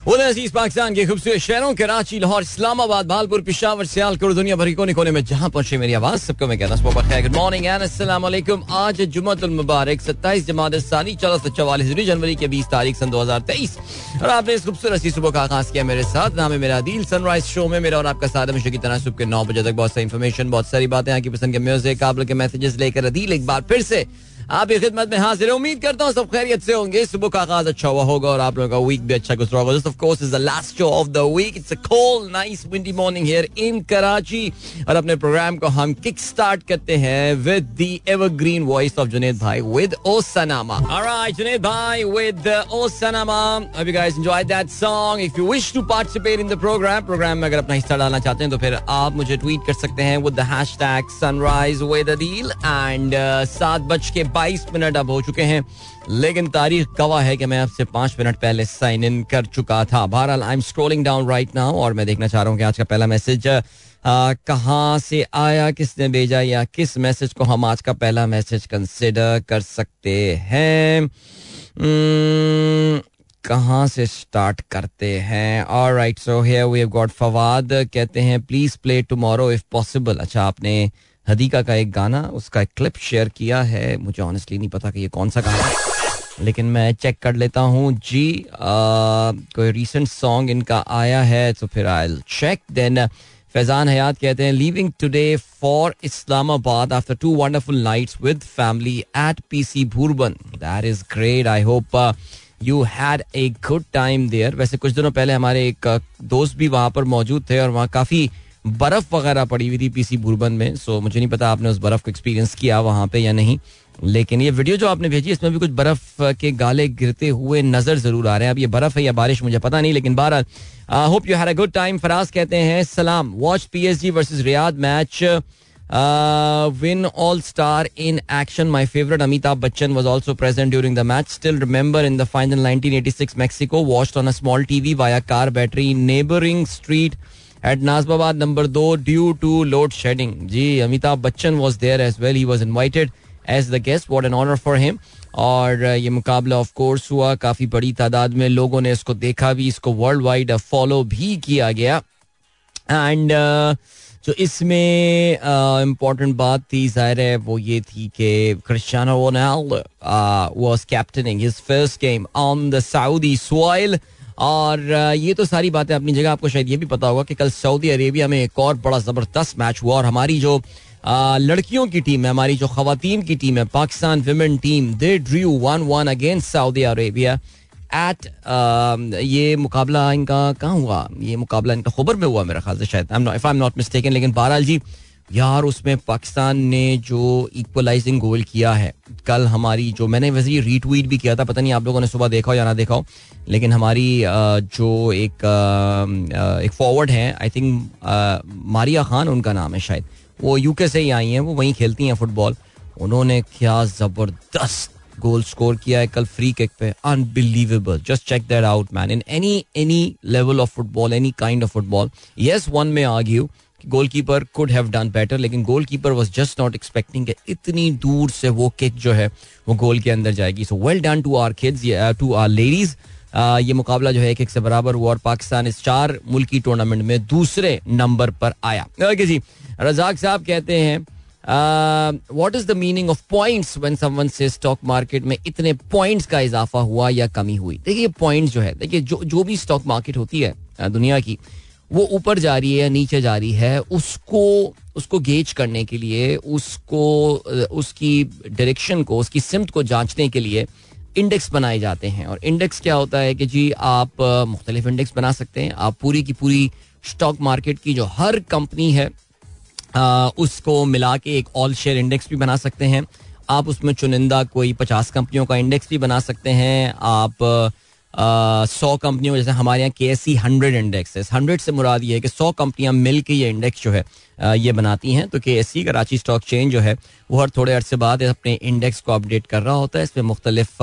अज़ीज़ पाकिस्तान के खूबसूरत शहरों कराची लाहौर, इस्लामाबाद, भालपुर, पिशावर, सियालकोट दुनिया भर कोने कोने में जहाँ पहुँचे मेरी आवाज़, सबको मैं कहता हूँ गुड मॉर्निंग एंड अस्सलाम आज जुम्मतुल मुबारक 27 जमात सानी, चौदह सौ चौवालीस जनवरी के 20 तारीख, सन 2023 और आपने इस खूबसूरत सुबह का आगाज़ किया मेरे साथ, नाम है मेरा दिल सनराइज शो में मेरा और आपका साथ हमेशा की तरह सुबह के नौ बजे तक बहुत सारी इन्फॉर्मेशन बहुत सारी बातें आपकी पसंद के म्यूज़िक आप के मैसेजेस लेकर अदील एक बार फिर से आपकी खिदमत में हाजिर उम्मीद करता हूँ सब खैरियत से होंगे। सुबह का आगाज़ अच्छा हुआ होगा और आप लोगों का वीक भी अच्छा गुजरा होगा। Of course is the last show of the week it's a cold nice windy morning here in Karachi और अपने प्रोग्राम को हम किक स्टार्ट करते हैं with the evergreen voice of Junaid bhai with O Sanama alright Junaid bhai with O Sanama hope you guys enjoyed that song. If you wish to participate in the program program में अगर अपना हिस्सा डालना चाहते हैं तो फिर आप मुझे ट्वीट कर सकते हैं with the hashtag sunrise with Adeel and सात बज के बाईस मिनट अब हो चुके हैं लेकिन तारीख गवाह है कि मैं आपसे पाँच मिनट पहले साइन इन कर चुका था। बहरहाल I am scrolling down right now और मैं देखना चाह रहा हूँ कि आज का पहला मैसेज कहाँ से आया किसने भेजा या किस मैसेज को हम आज का पहला मैसेज कंसिडर कर सकते हैं? Hmm, कहाँ से स्टार्ट करते हैं? और right so here we have got Fawad कहते हैं please play tomorrow if possible अच्छा आपने हदीका का एक गाना उसका एक क्लिप शेयर किया है। मुझे ऑनेस्टली नहीं पता कि ये कौन सा गाना है लेकिन मैं चेक कर लेता हूँ। जी आ, कोई रीसेंट सॉन्ग इनका आया है तो फिर I check then Faizan Hayat कहते हैं leaving today for Islamabad after two wonderful nights with family at PC Bhurban that is great I hope you had a good time there वैसे कुछ दिनों पहले हमारे एक दोस्त भी वहाँ पर मौजूद थे और वहाँ काफ़ी बर्फ़ वगैरह पड़ी हुई थी पीसी बुरबन में सो मुझे नहीं पता आपने उस बर्फ़ को एक्सपीरियंस किया वहाँ पे या नहीं, लेकिन ये वीडियो जो आपने भेजी, इसमें भी कुछ बर्फ़ के गाले गिरते हुए नज़र ज़रूर आ रहे हैं। अब ये बर्फ़ है या बारिश, मुझे पता नहीं, लेकिन बारह hope you had a good time Faraz कहते हैं, सलाम watch PSG versus Riyadh match win all star in action my favourite Amitabh Bachchan was also present during the match still remember in the final 1986 Mexico watched on a small TV via car battery neighbouring street at Nazimabad number दो due to load shedding ji Amitabh Bachchan was there as well he was invited as the guest what an honour for him और uh, ये मुकाबला of course हुआ। काफ़ी बड़ी तादाद में लोगों ने इसको देखा भी इसको वर्ल्ड वाइड फॉलो भी किया गया। एंड uh, जो इसमें इम्पोर्टेंट uh, बात थी ज़ाहिर है वो ये थी कि Cristiano Ronaldo was captaining his first game on the Saudi soil और ये तो सारी बातें अपनी जगह आपको शायद ये भी पता होगा कि कल सऊदी अरेबिया में एक और बड़ा ज़बरदस्त मैच हुआ और हमारी जो लड़कियों की टीम है, हमारी जो खातन की टीम है, Pakistan women team, they drew one one against Saudi Arabia at ये मुकाबला इनका कहाँ हुआ? ये मुकाबला इनका खबर में हुआ मेरा ख्याल से शायद। If I am not mistaken लेकिन बहरहाल जी यार, उसमें पाकिस्तान ने जो इक्वलाइजिंग गोल किया है, कल हमारी जो, मैंने वैसे ये रीट्वीट भी किया था, पता नहीं आप लोगों ने सुबह देखा हो या ना देखा हो, लेकिन हमारी जो एक एक फॉरवर्ड है आई थिंक मारिया खान उनका नाम है शायद, वो यूके से ही आई हैं, वो वहीं खेलती हैं फुटबॉल उन्होंने क्या ज़बरदस्त गोल स्कोर किया है कल फ्री किक पे unbelievable just check that out man in any any level of football any kind of football yes one may argue goalkeeper could have done better लेकिन goalkeeper was just not expecting इतनी दूर से वो kick जो है, वो गोल के अंदर जाएगी। So well done to our kids to our ladies ये मुकाबला जो है एक एक से बराबर हुआ और पाकिस्तान इस चार मुल्की टूर्नामेंट में दूसरे नंबर पर आया। ओके जी। रजाक साहब कहते हैं what is the meaning of points when someone says stock market में इतने पॉइंट्स का इजाफा हुआ या कमी हुई? देखिए पॉइंट्स जो है, देखिए, जो जो भी स्टॉक मार्केट होती है दुनिया की वो ऊपर जा रही है या नीचे जा रही है उसको उसको गेज करने के लिए उसको उसकी डायरेक्शन को उसकी सिमत को जांचने के लिए इंडेक्स बनाए जाते हैं। और इंडेक्स क्या होता है कि जी आप मुख्तलिफ़ इंडेक्स बना सकते हैं। आप पूरी की पूरी स्टॉक मार्केट की जो हर कंपनी है आ, उसको मिला के एक ऑल शेयर इंडेक्स भी बना सकते हैं। आप उसमें चुनिंदा कोई पचास कंपनियों का इंडेक्स भी बना सकते हैं। आप सौ कंपनियों जैसे हमारे यहाँ K S C hundred index है हंड्रेड से मुराद ये है कि सौ कंपनियाँ मिल के ये इंडेक्स जो है ये बनाती हैं। तो के कराची स्टॉक चेंज जो है, वो हर थोड़े अरसे बाद अपने इंडेक्स को अपडेट कर रहा होता है। इसमें मुख्तलिफ़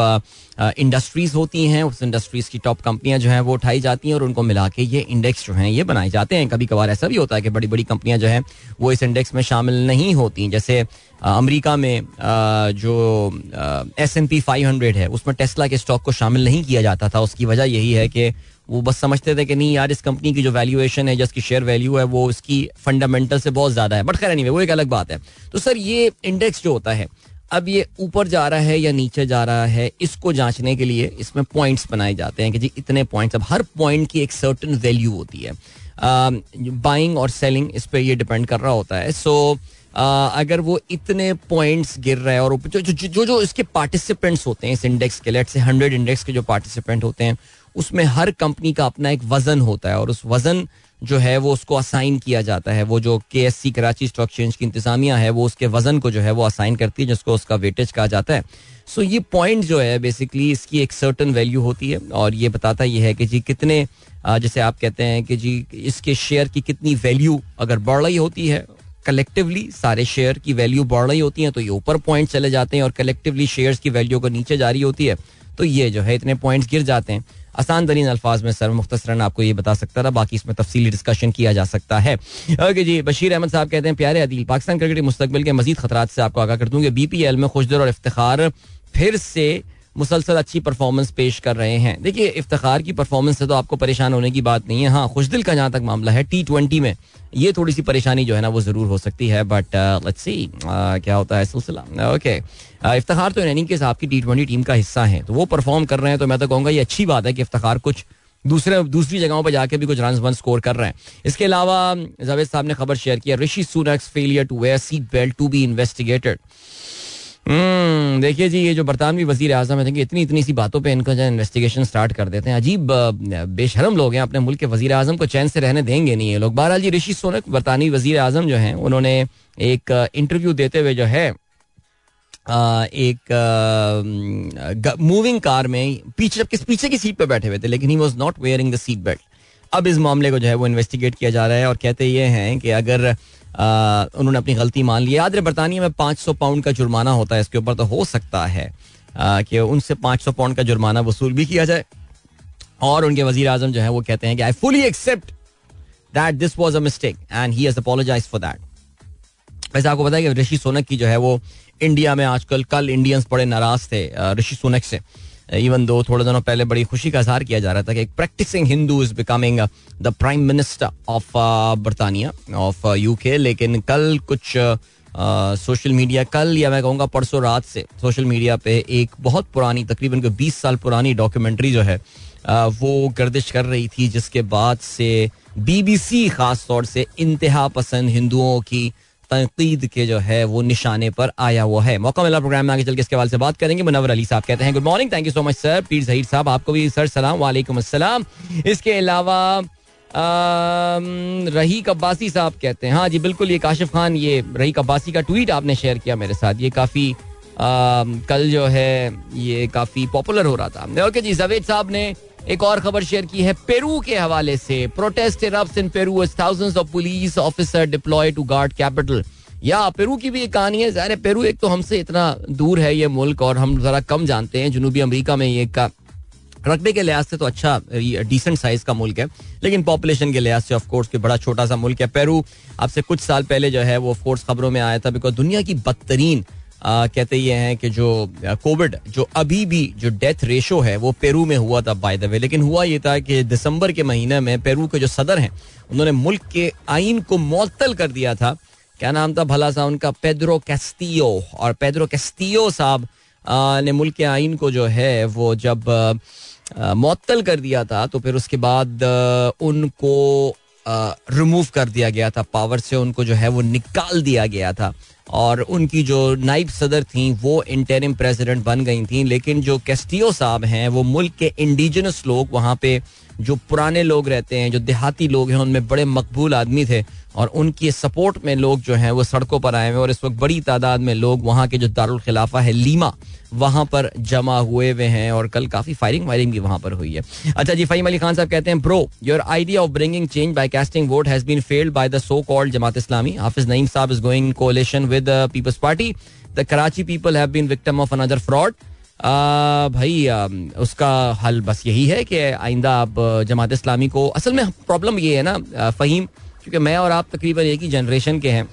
इंडस्ट्रीज़ होती हैं। उस इंडस्ट्रीज़ की टॉप कंपनियाँ जो हैं, वो उठाई जाती हैं और उनको मिला के ये इंडेक्स जो हैं, ये बनाए जाते हैं। कभी कभार ऐसा भी होता है कि बड़ी बड़ी कंपनियाँ जो हैं, वो इस इंडेक्स में शामिल नहीं होती जैसे अमेरिका में जो S N P five hundred है, उसमें टेस्ला के स्टॉक को शामिल नहीं किया जाता था। उसकी वजह यही है कि वो बस समझते थे कि नहीं यार इस कंपनी की जो वैल्यूएशन है जिसकी शेयर वैल्यू है वो उसकी फंडामेंटल से बहुत ज़्यादा है। बट खैर नहीं वो एक अलग बात है। तो सर ये इंडेक्स जो होता है अब ये ऊपर जा रहा है या नीचे जा रहा है इसको जांचने के लिए इसमें पॉइंट्स बनाए जाते हैं कि जी इतने पॉइंट्स अब हर पॉइंट की एक सर्टन वैल्यू होती है। बाइंग और सेलिंग इस पर ये डिपेंड कर रहा होता है। सो अगर वो इतने पॉइंट्स गिर रहे हैं और जो जो, जो इसके पार्टिसिपेंट्स होते हैं इस इंडेक्स के लेट से हंड्रेड इंडेक्स के जो पार्टिसिपेंट होते हैं उसमें हर कंपनी का अपना एक वज़न होता है और उस वज़न जो है वो उसको असाइन किया जाता है। वो जो K S C Karachi stock exchange की इंतजामिया है, वो उसके वज़न को जो है वो असाइन करती है, जिसको उसका वेटेज कहा जाता है। सो ये पॉइंट जो है बेसिकली इसकी एक सर्टन वैल्यू होती है और ये बताता ये है कि जी कितने जैसे आप कहते हैं कि जी इसके शेयर की कितनी वैल्यू अगर बढ़ रही होती है कलेक्टिवली सारे शेयर की वैल्यू बढ़ रही होती है तो ये ऊपर पॉइंट चले जाते हैं और कलेक्टिवली शेयर्स की वैल्यू को नीचे जा रही होती है तो ये जो है इतने पॉइंट्स गिर जाते हैं। आसान तरीन अल्फाज में सर मुख्तसरन आपको ये बता सकता था, बाकी इसमें तफसीली डिस्कशन किया जा सकता है। ओके जी, बशीर अहमद साहब कहते हैं, प्यारे अदील, पाकिस्तान क्रिकेट मुस्तबिल के मजीद खतरा से आपको आगा कर दूँ कि बीपीएल में खुशदर और इफ्तार फिर से मुसलसल अच्छी परफॉर्मेंस पेश कर रहे हैं। देखिए इफ्तार की परफॉर्मेंस से तो आपको परेशान होने की बात नहीं है। हाँ खुशदिल का जहाँ तक मामला है टी ट्वेंटी में, ये थोड़ी सी परेशानी जो है ना, वो ज़रूर हो सकती है बट लेट्स सी क्या होता है सिलसिला? ओके इफ्तार तो इनिंग के साथ की टी ट्वेंटी टीम का हिस्सा है। तो वो परफॉर्म कर रहे हैं तो मैं तो कहूँगा ये अच्छी बात है कि इफ्तार कुछ दूसरे, दूसरी जगहों पर जाके भी कुछ रन वन स्कोर कर रहे हैं। इसके अलावा, जावेद साहब ने खबर शेयर किया Rishi Sunak's failure to wear seat belt to be investigated देखिए जी, ये जो बरतानवी वज़ीर आज़म है इतनी इतनी सी बातों पे इनका जो इन्वेस्टिगेशन स्टार्ट कर देते हैं। अजीब बेशरम लोग हैं, अपने मुल्क के वज़ीर आज़म को चैन से रहने देंगे नहीं ये लोग। बहरहाल जी ऋषि सोनक बरतानवी वज़ीर आज़म जो है, उन्होंने एक इंटरव्यू देते हुए जो है एक मूविंग कार में पीछे किस पीछे की सीट पर बैठे हुए थे, लेकिन he was not wearing the seat belt अब इस मामले को जो है वो इन्वेस्टिगेट किया जा रहा है और कहते ये हैं कि अगर उन्होंने अपनी गलती मान ली याद रहे, बरतानिया में पाँच सौ पाउंड का जुर्माना होता है, इसके ऊपर तो हो सकता है कि उनसे पाँच सौ पाउंड का जुर्माना वसूल भी किया जाए। और उनके वज़ीर आज़म जो है वो कहते हैं कि I fully accept that this was a mistake and he has apologise for that वैसे आपको पता है कि ऋषि सोनक की जो है वो इंडिया में आजकल कल इंडियंस बड़े नाराज़ थे ऋषि सोनक से। इवन दो थोड़े दिनों पहले बड़ी खुशी का इजहार किया जा रहा था कि एक practising Hindu is becoming the prime minister of बरतानिया ऑफ़ यूके लेकिन कल कुछ सोशल मीडिया कल या मैं कहूँगा परसों रात से सोशल मीडिया पे एक बहुत पुरानी, तकरीबन को बीस साल पुरानी डॉक्यूमेंट्री जो है वो गर्दिश कर रही थी, जिसके बाद से बीबीसी खास तौर से इंतहा पसंद हिंदुओं की तनकीद के जो है, वो निशाने पर आया हुआ है। मौका मिला प्रोग्राम में, आगे चल के इसके हवाले से बात करेंगे। मुनवर अली साहब कहते हैं good morning thank you so much sir Pir Zaheer साहब, आपको भी सर सलाम, वालेकुम अस्सलाम। इसके अलावा रही कब्बासी साहब कहते हैं हाँ जी, बिल्कुल, ये काशिफ खान, ये रही कब्बासी का ट्वीट आपने शेयर किया मेरे साथ। ये काफ़ी कल जो है, ये काफ़ी पॉपुलर हो रहा था ओके जी, जवेद साहब ने एक और खबर शेयर की है पेरू के हवाले से। Protest erupts in Peru thousands of police officer deploy to guard capital या, पेरू की भी एक कहानी है। ज़ाहिर पेरू एक तो हमसे इतना दूर है ये मुल्क और हम जरा कम जानते हैं। जनूबी अमेरिका में ये का रकबे के लिहाज से तो अच्छा डिसेंट साइज़ का मुल्क है। लेकिन पॉपुलेशन के लिहाज से ऑफ़ कोर्स बड़ा छोटा सा मुल्क है। पेरू अब से कुछ साल पहले जो है, वो फोर्स खबरों में आया था बिकॉज़ दुनिया की बदतरीन कहते ये हैं कि जो कोविड जो अभी भी जो डेथ रेशो है, वो पेरू में हुआ था बाय द वे लेकिन हुआ ये था कि दिसंबर के महीने में पेरू के जो सदर हैं, उन्होंने मुल्क के आइन को मअतल कर दिया था। क्या नाम था भला सा उनका? पेद्रो कैस्टियो और पेद्रो कैस्टियो साहब ने मुल्क के आइन को जो है, वो जब मअतल कर दिया था तो फिर उसके बाद उनको रिमूव कर दिया गया था पावर से उनको जो है, वो निकाल दिया गया था। और उनकी जो नाइब सदर थी, वो इंटरिम प्रेसिडेंट बन गई थी, लेकिन जो कैस्टियो साहब हैं, वो मुल्क के इंडिजिनस लोग वहाँ पे जो पुराने लोग रहते हैं, जो देहाती लोग हैं, उनमें बड़े मकबूल आदमी थे और उनकी सपोर्ट में लोग जो हैं, वो सड़कों पर आए हुए और इस वक्त बड़ी तादाद में लोग वहाँ के जो दारुल खिलाफा है, लीमा, वहाँ पर जमा हुए हुए हैं और कल काफ़ी फायरिंग वायरिंग भी वहाँ पर हुई है। अच्छा जी, फहीम अली खान साहब कहते हैं bro your idea of bringing change by casting vote has been failed by the so called Jamaat Islami Hafiz Naeem साहब is going coalition with Peoples Party the Karachi people have been victim of another fraud भाई उसका हल बस यही है कि आइंदा आप जमात इस्लामी को, असल में प्रॉब्लम ये है ना फ़हीम, क्योंकि मैं और आप तकरीबन एक ही जनरेशन के हैं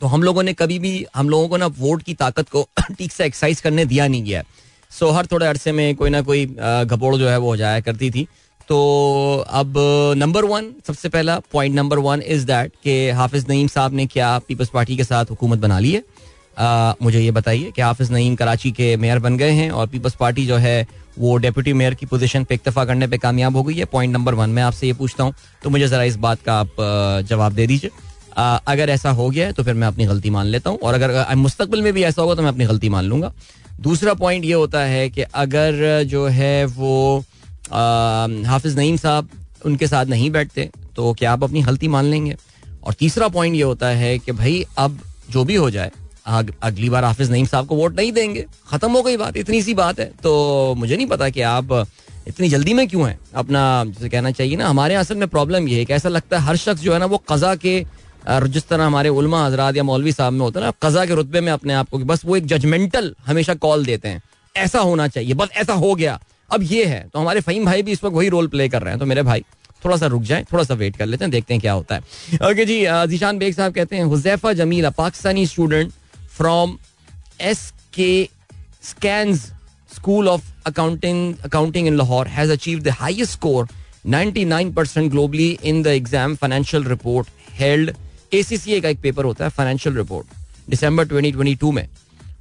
तो हम लोगों ने कभी भी, हम लोगों को ना वोट की ताकत को ठीक से एक्सरसाइज करने दिया नहीं गया सो हर थोड़े अरसे में कोई ना कोई घपोड़ जो है वो हो जाया करती थी। तो अब नंबर वन सबसे पहला point number one is that कि हाफिज नईम साहब ने क्या पीपल्स पार्टी के साथ हुकूमत बना ली है। मुझे ये बताइए कि हाफिज नईम कराची के मेयर बन गए हैं और पीपल्स पार्टी जो है, वो डेप्यूटी मेयर की पोजीशन पे इक्तफा करने पे कामयाब हो गई है। पॉइंट नंबर वन, मैं आपसे ये पूछता हूँ तो मुझे ज़रा इस बात का आप जवाब दे दीजिए। अगर ऐसा हो गया है तो फिर मैं अपनी गलती मान लेता हूँ और अगर मुस्तबिल में भी ऐसा होगा तो मैं अपनी गलती मान लूँगा। दूसरा पॉइंट ये होता है कि अगर जो है, वो हाफिज नईम साहब उनके साथ नहीं बैठते तो क्या आप अपनी गलती मान लेंगे? और तीसरा पॉइंट ये होता है कि भाई, अब जो भी हो जाए अगली बार हाफिज नईम साहब को वोट नहीं देंगे। खत्म हो गई बात, इतनी सी बात है। तो मुझे नहीं पता कि आप इतनी जल्दी में क्यों हैं? अपना जैसे कहना चाहिए ना, हमारे असल में प्रॉब्लम ये है कि ऐसा लगता है हर शख्स जो है ना, वो कज़ा के जिस तरह हमारे उलमा हजरात या मौलवी साहब में होता है ना, कज़ा के रुतबे में अपने आप को बस वो एक जजमेंटल हमेशा कॉल देते हैं। ऐसा होना चाहिए, बस ऐसा हो गया। अब ये है तो हमारे फ़हीम भाई भी इस वक्त वही रोल प्ले कर रहे हैं। तो मेरे भाई थोड़ा सा रुक जाए थोड़ा सा वेट कर लेते हैं, देखते हैं क्या होता है। ओके जी जीशान बेग साहब कहते हैं, Huzaifa Jameel Pakistani student from S K Skans school of accounting accounting in Lahore has achieve the highest score 99% globally in the exam financial report held ACCA का एक पेपर होता है फाइनेंशियल रिपोर्ट दिसंबर 2022 में।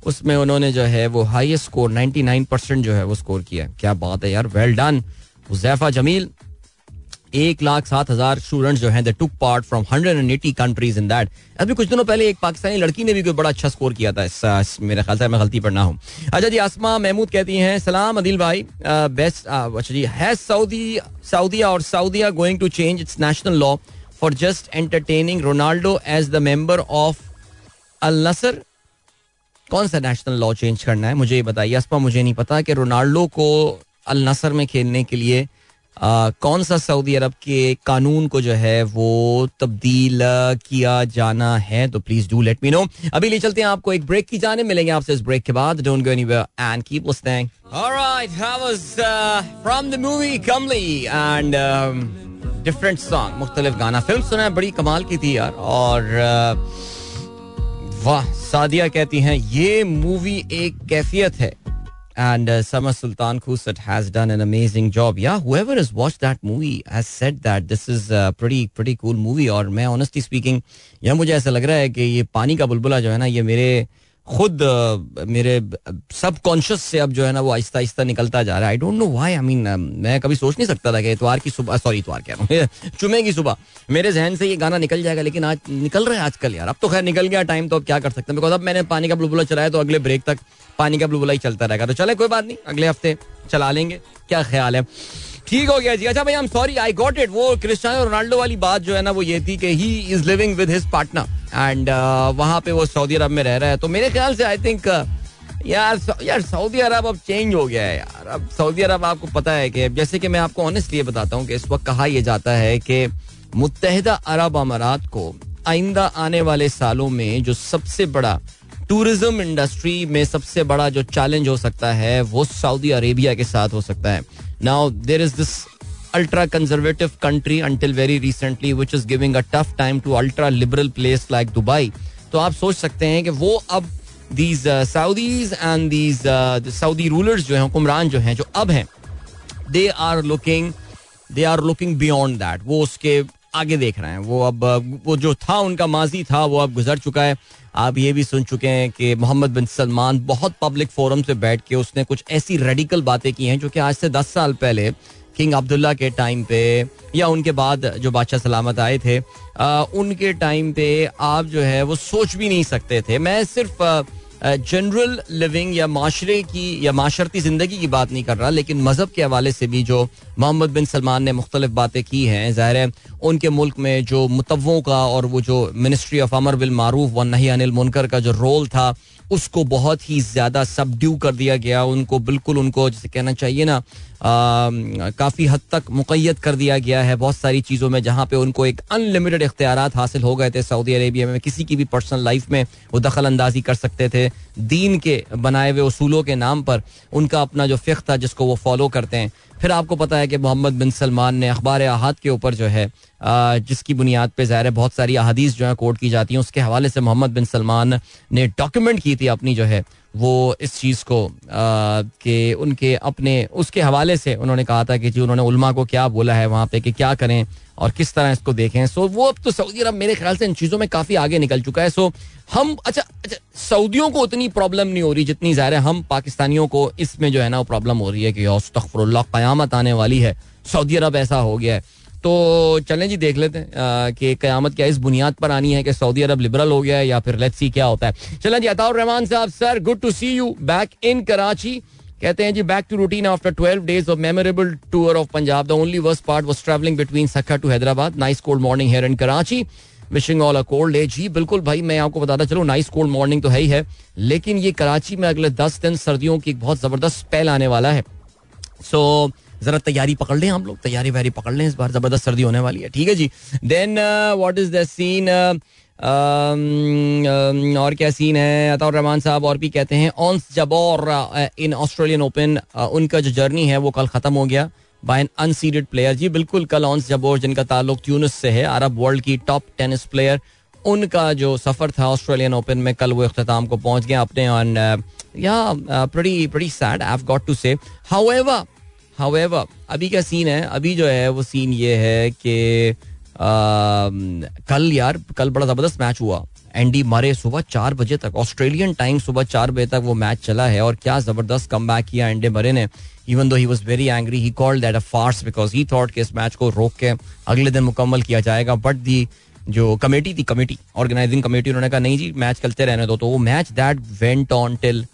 उसमें उन्होंने जो है वो हाईएस्ट स्कोर 99 परसेंट जो है वो स्कोर किया है। क्या बात है यार वेल डन हुजैफा जमील। एक लाख सात हज़ार स्टूडेंट्स जो हैं took part from hundred and eighty countries in that अभी कुछ दिनों पहले एक पाकिस्तानी लड़की ने भी कोई बड़ा अच्छा स्कोर किया था इस, इस मेरे ख्याल से मैं गलती पर ना हूँ। अच्छा जी आसमा महमूद कहती हैं सलाम अदिल भाई बेस्ट अच्छा जी है सऊदी सऊदिया और सऊदिया going to change its national law for just entertaining Ronaldo as the member of Al Nassr कौन सा नेशनल लॉ चेंज करना है? मुझे ये बताइए असपा मुझे नहीं पता कि रोनाल्डो को अल नसर में खेलने के लिए आ, कौन सा सऊदी अरब के कानून को जो है वो तब्दील किया जाना है? तो please do let me know अभी ले चलते हैं आपको एक ब्रेक की जाने मिलेंगे आपसे इस ब्रेक के बाद. Don't go anywhere and keep listening alright was uh, from the movie Kamli and different song मुख्तलिफ़ गाना. फ़िल्म सुना है बड़ी कमाल की थी यार. और uh, वाह सादिया कहती हैं ये मूवी एक कैफियत है. and uh, Sama Sultan Khusat has done an amazing job. Yeah, whoever has watched that movie has said that this is a pretty pretty cool movie. और मैं honestly speaking, यह मुझे ऐसा लग रहा है कि ये पानी का बुलबुला जो है ना ये मेरे खुद मेरे सब कॉन्शियस से अब जो है ना वो आहिस्ता आहिस्ता निकलता जा रहा है। I don't know why I mean मैं कभी सोच नहीं सकता था कि इतवार की सुबह सॉरी इतवार कह रहा हूँ चुमे की सुबह। मेरे जहन से ये गाना निकल जाएगा, लेकिन आज निकल रहा है आजकल यार। अब तो खैर निकल गया टाइम तो अब क्या कर सकते हैं? बिकॉज़ अब मैंने पानी का बुलबुला चलाया तो अगले ब्रेक तक पानी का बुलबुला ही चलता रहेगा। तो चले, कोई बात नहीं, अगले हफ़्ते चला लेंगे। क्या ख्याल है? ठीक हो गया जी। अच्छा भाई I sorry I got it वो क्रिस्टियानो रोनाल्डो वाली बात जो है ना वो ये थी कि he is living with his partner and वहाँ पे वो सऊदी अरब में रह रहा है। तो मेरे ख्याल से आई थिंक uh, यार यार सऊदी अरब अब चेंज हो गया है यार। अब सऊदी अरब आपको पता है कि जैसे कि मैं आपको ऑनेस्ट ये बताता हूँ कि इस वक्त कहा यह जाता है कि मुतहदा अरब अमारात को आइंदा आने वाले सालों में जो सबसे बड़ा टूरिज़्म इंडस्ट्री में सबसे बड़ा जो चैलेंज हो सकता है, वो सऊदी अरेबिया के साथ हो सकता है। Now there is this ultra conservative country until very recently which is giving a tough time to ultra liberal place like Dubai तो आप सोच सकते हैं कि वो अब these Saudis and these Saudi rulers जो हैं, हुक्मरान जो हैं, जो अब हैं they are looking they are looking beyond that वो उसके आगे देख रहे हैं। वो अब वो जो था उनका माजी था वो अब गुजर चुका है। आप ये भी सुन चुके हैं कि मोहम्मद बिन सलमान बहुत पब्लिक फोरम से बैठ के उसने कुछ ऐसी रेडिकल बातें की हैं जो कि आज से दस साल पहले किंग अब्दुल्ला के टाइम पे या उनके बाद जो बादशाह सलामत आए थे आ, उनके टाइम पे आप जो है वो सोच भी नहीं सकते थे। मैं सिर्फ़ जनरल लिविंग या माशरे की या माशरती ज़िंदगी की बात नहीं कर रहा, लेकिन मज़हब के हवाले से भी जो मोहम्मद बिन सलमान ने मुख्तलिफ़ बातें की हैं, ज़ाहिर है उनके मुल्क में जो मुतवों का और वो जो मिनिस्ट्री ऑफ़ अमर बिल मारूफ व नहीं अनिल मुनकर का जो रोल था, उसको बहुत ही ज़्यादा सबड्यू कर दिया गया, उनको बिल्कुल उनको जैसे कहना चाहिए ना काफ़ी हद तक मुक़ैद कर दिया गया है बहुत सारी चीज़ों में, जहाँ पे उनको एक अनलिमिटेड इख्तियार हासिल हो गए थे सऊदी अरेबिया में। किसी की भी पर्सनल लाइफ में वो दखल अंदाजी कर सकते थे। दीन के बनाए हुए असूलों के नाम पर उनका अपना जो फ़िक था, जिसको वो फॉलो करते हैं। फिर आपको पता है कि मोहम्मद बिन सलमान ने अखबार अहाद के ऊपर जो है जिसकी बुनियाद पर ज़ाहिर बहुत सारी अहादीस जो है कोर्ट की जाती हैं, उसके हवाले से मोहम्मद बिन सलमान ने डॉक्यूमेंट की थी अपनी जो है वो इस चीज़ को कि उनके अपने, उसके हवाले से उन्होंने कहा था कि जी, उन्होंने उलमा को क्या बोला है वहाँ पे कि क्या करें और किस तरह इसको देखें। सो वो अब तो सऊदी अरब मेरे ख्याल से इन चीज़ों में काफ़ी आगे निकल चुका है। सो हम अच्छा अच्छा सऊदियों को उतनी प्रॉब्लम नहीं हो रही जितनी ज़ाहिर है, हम पाकिस्तानियों को इसमें जो है ना, वो प्रॉब्लम हो रही है कि तखफरल्ला क़यामत आने वाली है। सऊदी अरब ऐसा हो गया है। तो चलें जी देख लेते हैं कि क्यामत क्या इस बुनियाद पर आनी है कि सऊदी अरब लिबरल हो गया है या फिर लेट्स सी क्या होता है। चलें जी अताउर रहमान साहब sir good to see you back in Karachi. कहते हैं जी back to routine after 12 days of memorable tour of Punjab the only worst part was travelling between Sukkur to Hyderabad nice cold morning here in Karachi wishing all a cold day जी बिल्कुल भाई मैं आपको बताता चलो nice cold morning तो है ही है। लेकिन ये कराची में अगले दस दिन सर्दियों की एक बहुत ज़बरदस्त स्पेल आने वाला है। सो so, जरा तैयारी पकड़ लें हम लोग। तैयारी वैयारी पकड़ लें, इस बार ज़बरदस्त सर्दी होने वाली है, ठीक है जी? Then what is the scene और क्या सीन है? अताउर रहमान साहब और भी कहते हैं Ons Jabeur in Australian Open उनका जो जर्नी है वो कल खत्म हो गया बाय एन अनसीडेड प्लेयर जी, बिल्कुल, कल ऑन जबोर जिनका ताल्लुक ट्यूनिस से है, अरब वर्ल्ड की टॉप टेनिस प्लेयर उनका जो सफ़र था ऑस्ट्रेलियन ओपन में कल वो अख्ताम को पहुँच गया अपने ऑन या pretty pretty sad I have got to say however however अभी क्या सीन है? अभी जो है, वो सीन ये है कि कल यार, कल बड़ा ज़बरदस्त मैच हुआ। एंडी मरे सुबह चार बजे तक। ऑस्ट्रेलियन टाइम सुबह चार बजे तक वो मैच चला है और क्या ज़बरदस्त कम बैक किया एंडी मरे ने। Even though he was very angry he called that a farce because he thought कि इस मैच को रोक के अगले दिन मुकम्मल किया जाएगा। बट दी जो कमेटी थी कमेटी ऑर्गेनाइजिंग कमेटी उन्होंने कहा, नहीं जी मैच चलते रहने दो। तो वो match that went on till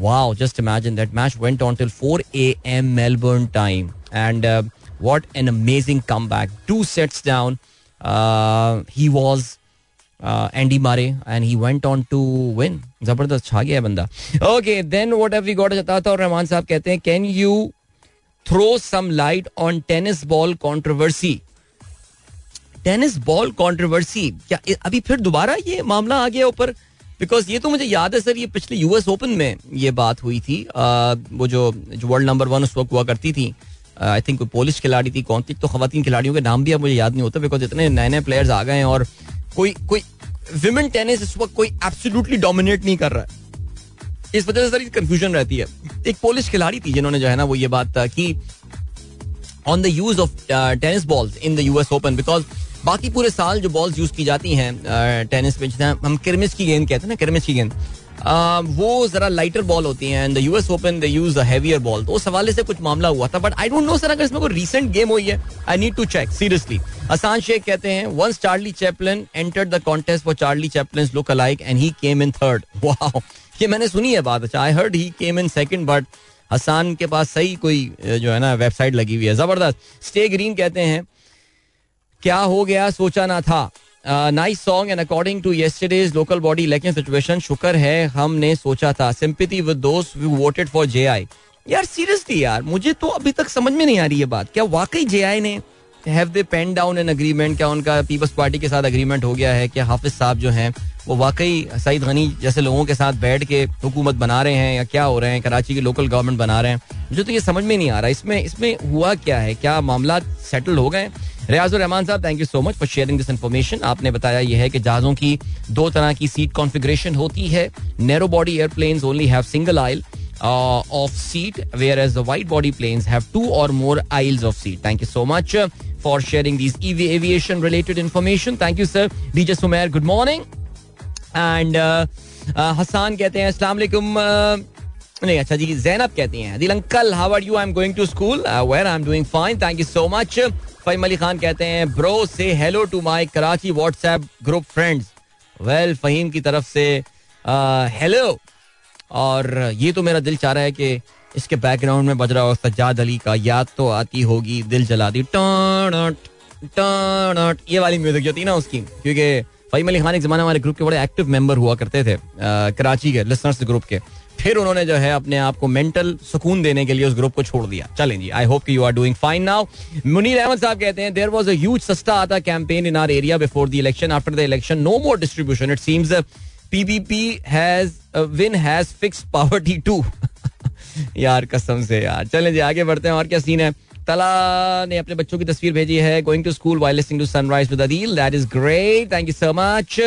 Wow, just imagine that match went on till 4 a.m. Melbourne time. And uh, what an amazing comeback. Two sets down. Uh, he was uh, Andy Murray and he went on to win. ज़बरदस्त छा गया बंदा okay then what have we got था और रहमान साहब कहते हैं can you throw some light on tennis ball controversy tennis ball controversy क्या अभी फिर दोबारा ये मामला आ गया ऊपर बिकॉज़ ये तो मुझे याद है सर, ये पिछले यूएस ओपन में ये बात हुई थी। वो जो जो वर्ल्ड नंबर वन उस वक्त हुआ करती थी आई थिंक कोई पोलिश खिलाड़ी थी, कौन थी तो खातन खिलाड़ियों के नाम भी अब मुझे याद नहीं होता बिकॉज़ इतने नए नए प्लेयर्स आ गए हैं और कोई कोई विमेन टेनिस इस वक्त कोई एब्सोल्युटली डोमिनेट नहीं कर रहा है। इस वजह से सर कंफ्यूजन रहती है। एक पोलिश खिलाड़ी थी जिन्होंने जो है ना वो ये बात की on the use of tennis balls in the US Open because बाकी पूरे साल जो बॉल्स यूज़ की जाती हैं टेनिस में, जितना हम किरमिस की गेंद कहते हैं ना किरमिस की गेंद वो जरा लाइटर बॉल होती हैं and the US open they use a heavier ball तो उस हवाले से कुछ मामला हुआ था but I don't know sir अगर इसमें कोई रीसेंट गेम हुई है I need to check seriously Ahsan Sheikh कहते हैं once Charlie Chaplin entered the contest for Charlie Chaplin look alike and he came in third wow ये मैंने सुनी है बात अच्छा I heard he came in second but Hasan के पास सही कोई जो है ना वेबसाइट लगी हुई है, ज़बरदस्त। स्टे ग्रीन कहते हैं क्या हो गया सोचा ना था। Nice song and according to yesterday's local body election situation शुक्र है, हमने सोचा था। Sympathy with voted for JI यार सीरियसली यार, मुझे तो अभी तक समझ में नहीं आ रही है बात। क्या वाकई जे आई ने have they pen down an agreement क्या उनका पीपल्स पार्टी के साथ अग्रीमेंट हो गया है? क्या हाफिज साहब जो हैं, वो वाकई सईद गनी जैसे लोगों के साथ बैठ के हुकूमत बना रहे हैं या क्या हो रहे हैं? कराची की लोकल गवर्नमेंट बना रहे हैं। मुझे तो ये समझ में नहीं आ रहा। इसमें इसमें हुआ क्या है? क्या मामला सेटल हो गए? रियाजुर रहमान साहब thank you so much for sharing this information आपने बताया यह है कि जहाजों की दो तरह की सीट कॉन्फ़िगरेशन होती है। Narrow body airplanes only have single aisle of seat whereas the wide body planes have two और more aisles of seat thank you so much for sharing this aviation related information thank you sir DJ Sumer good morning and Hasan कहते हैं अस्सलाम वालेकुम नहीं अच्छा जी जैनब कहती हैं दिल uncle how are you I am going to school where I am doing fine thank you so much Fahim Ali Khan कहते हैं ब्रो से hello to my Karachi WhatsApp group friends well Fahim की तरफ़ से hello और ये तो मेरा दिल चाह रहा है कि इसके बैकग्राउंड में बज रहा हो, सज्जाद अली का, याद तो आती होगी, दिल जला दी ये वाली म्यूज़िक जो थी ना उसकी, क्योंकि फहीम अली खान एक जमाना हमारे ग्रुप के बड़े एक्टिव मेंबर हुआ करते थे कराची के लिसनर्स ग्रुप के। फिर उन्होंने जो है अपने आप को मेंटल सुकून देने के लिए उस ग्रुप को छोड़ दिया। चलें जी I hope you are doing fine now Munir Ahmed साहब कहते हैं देयर वाज अ ह्यूज सस्ता आता campaign in our area before the election after the election no more distribution it seems PBP has win has fix poverty too यार, कसम से यार। चलें जी, आगे बढ़ते हैं, और क्या सीन है? तला ने अपने बच्चों की तस्वीर भेजी है going to school listening to Sunrise with Adeel that is great thank you so much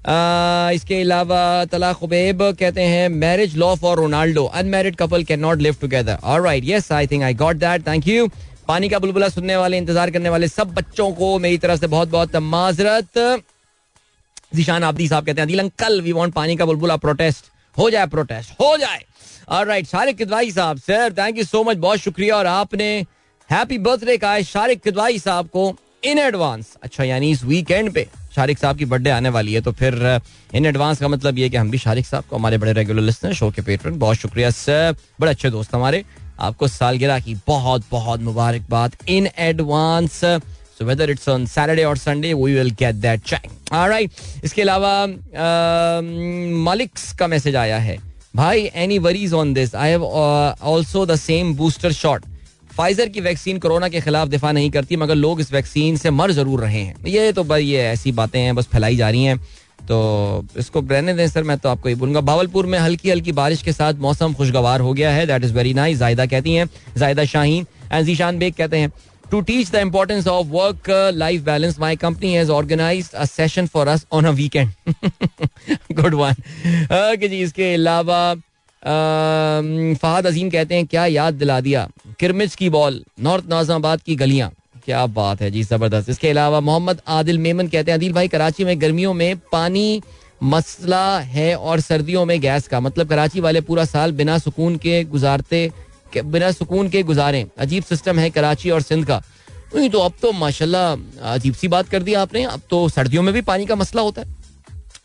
इसके अलावा तला खुबैब कहते हैं marriage law for Ronaldo unmarried couple can not live together alright yes I think I got that thank you पानी का बुलबुला सुनने वाले, इंतज़ार करने वाले सब बच्चों को मेरी तरफ़ से बहुत बहुत माजरत। जीशान आबदी साहब कहते हैं दिल अंकल वी वांट पानी का बुलबुला प्रोटेस्ट हो जाए प्रोटेस्ट हो जाए। ऑलराइट शारिक किदवाई साहब sir thank you so much बहुत शुक्रिया। और आपने हैप्पी बर्थडे का है शारिक किदवाई साहब को इन एडवांस अच्छा यानी इस वीकेंड पे। शारिक साहब की बर्थडे आने वाली है तो फिर इन एडवांस का मतलब ये कि हम भी शारिक साहब को, हमारे बड़े रेगुलर लिस्टर शो के पेट्रन बहुत शुक्रिया सर बड़े अच्छे दोस्त हमारे। आपको सालगिरह की बहुत बहुत मुबारकबाद in advance so whether it's on Saturday और Sunday we will get that check alright इसके अलावा मालिक्स का मैसेज आया है। भाई any worries on this I have also the same booster shot Pfizer की वैक्सीन कोरोना के खिलाफ दिफा नहीं करती, मगर लोग इस वैक्सीन से मर ज़रूर रहे हैं। ये तो भाई, ये ऐसी बातें हैं, बस फैलाई जा रही हैं। तो इसको रहने दें सर, मैं तो आपको ये बोलूँगा। भावलपुर में हल्की हल्की बारिश के साथ मौसम खुशगवार हो गया है। दैट इज़ वेरी नाइस जायदा कहती हैं, जायदा शाहीन। एंड जीशान बेग कहते हैं to teach the importance of work life balance my company has organise a session for us on a weekend good one जी, इसके अलावा फहद अजीम कहते हैं, क्या याद दिला दिया? किरमिज की बॉल, नॉर्थ नाजाबाद की गलियाँ. क्या बात है जी, ज़बरदस्त। इसके अलावा मोहम्मद आदिल मेमन कहते हैं आदिल भाई, कराची में गर्मियों में पानी मसला है और सर्दियों में गैस का। मतलब कराची वाले पूरा साल बिना सुकून के गुजारते बिना सुकून के गुजारें। अजीब सिस्टम है कराची और सिंध का। नहीं तो अब तो माशाल्लाह अजीब सी बात कर दी आपने। अब तो सर्दियों में भी पानी का मसला होता है।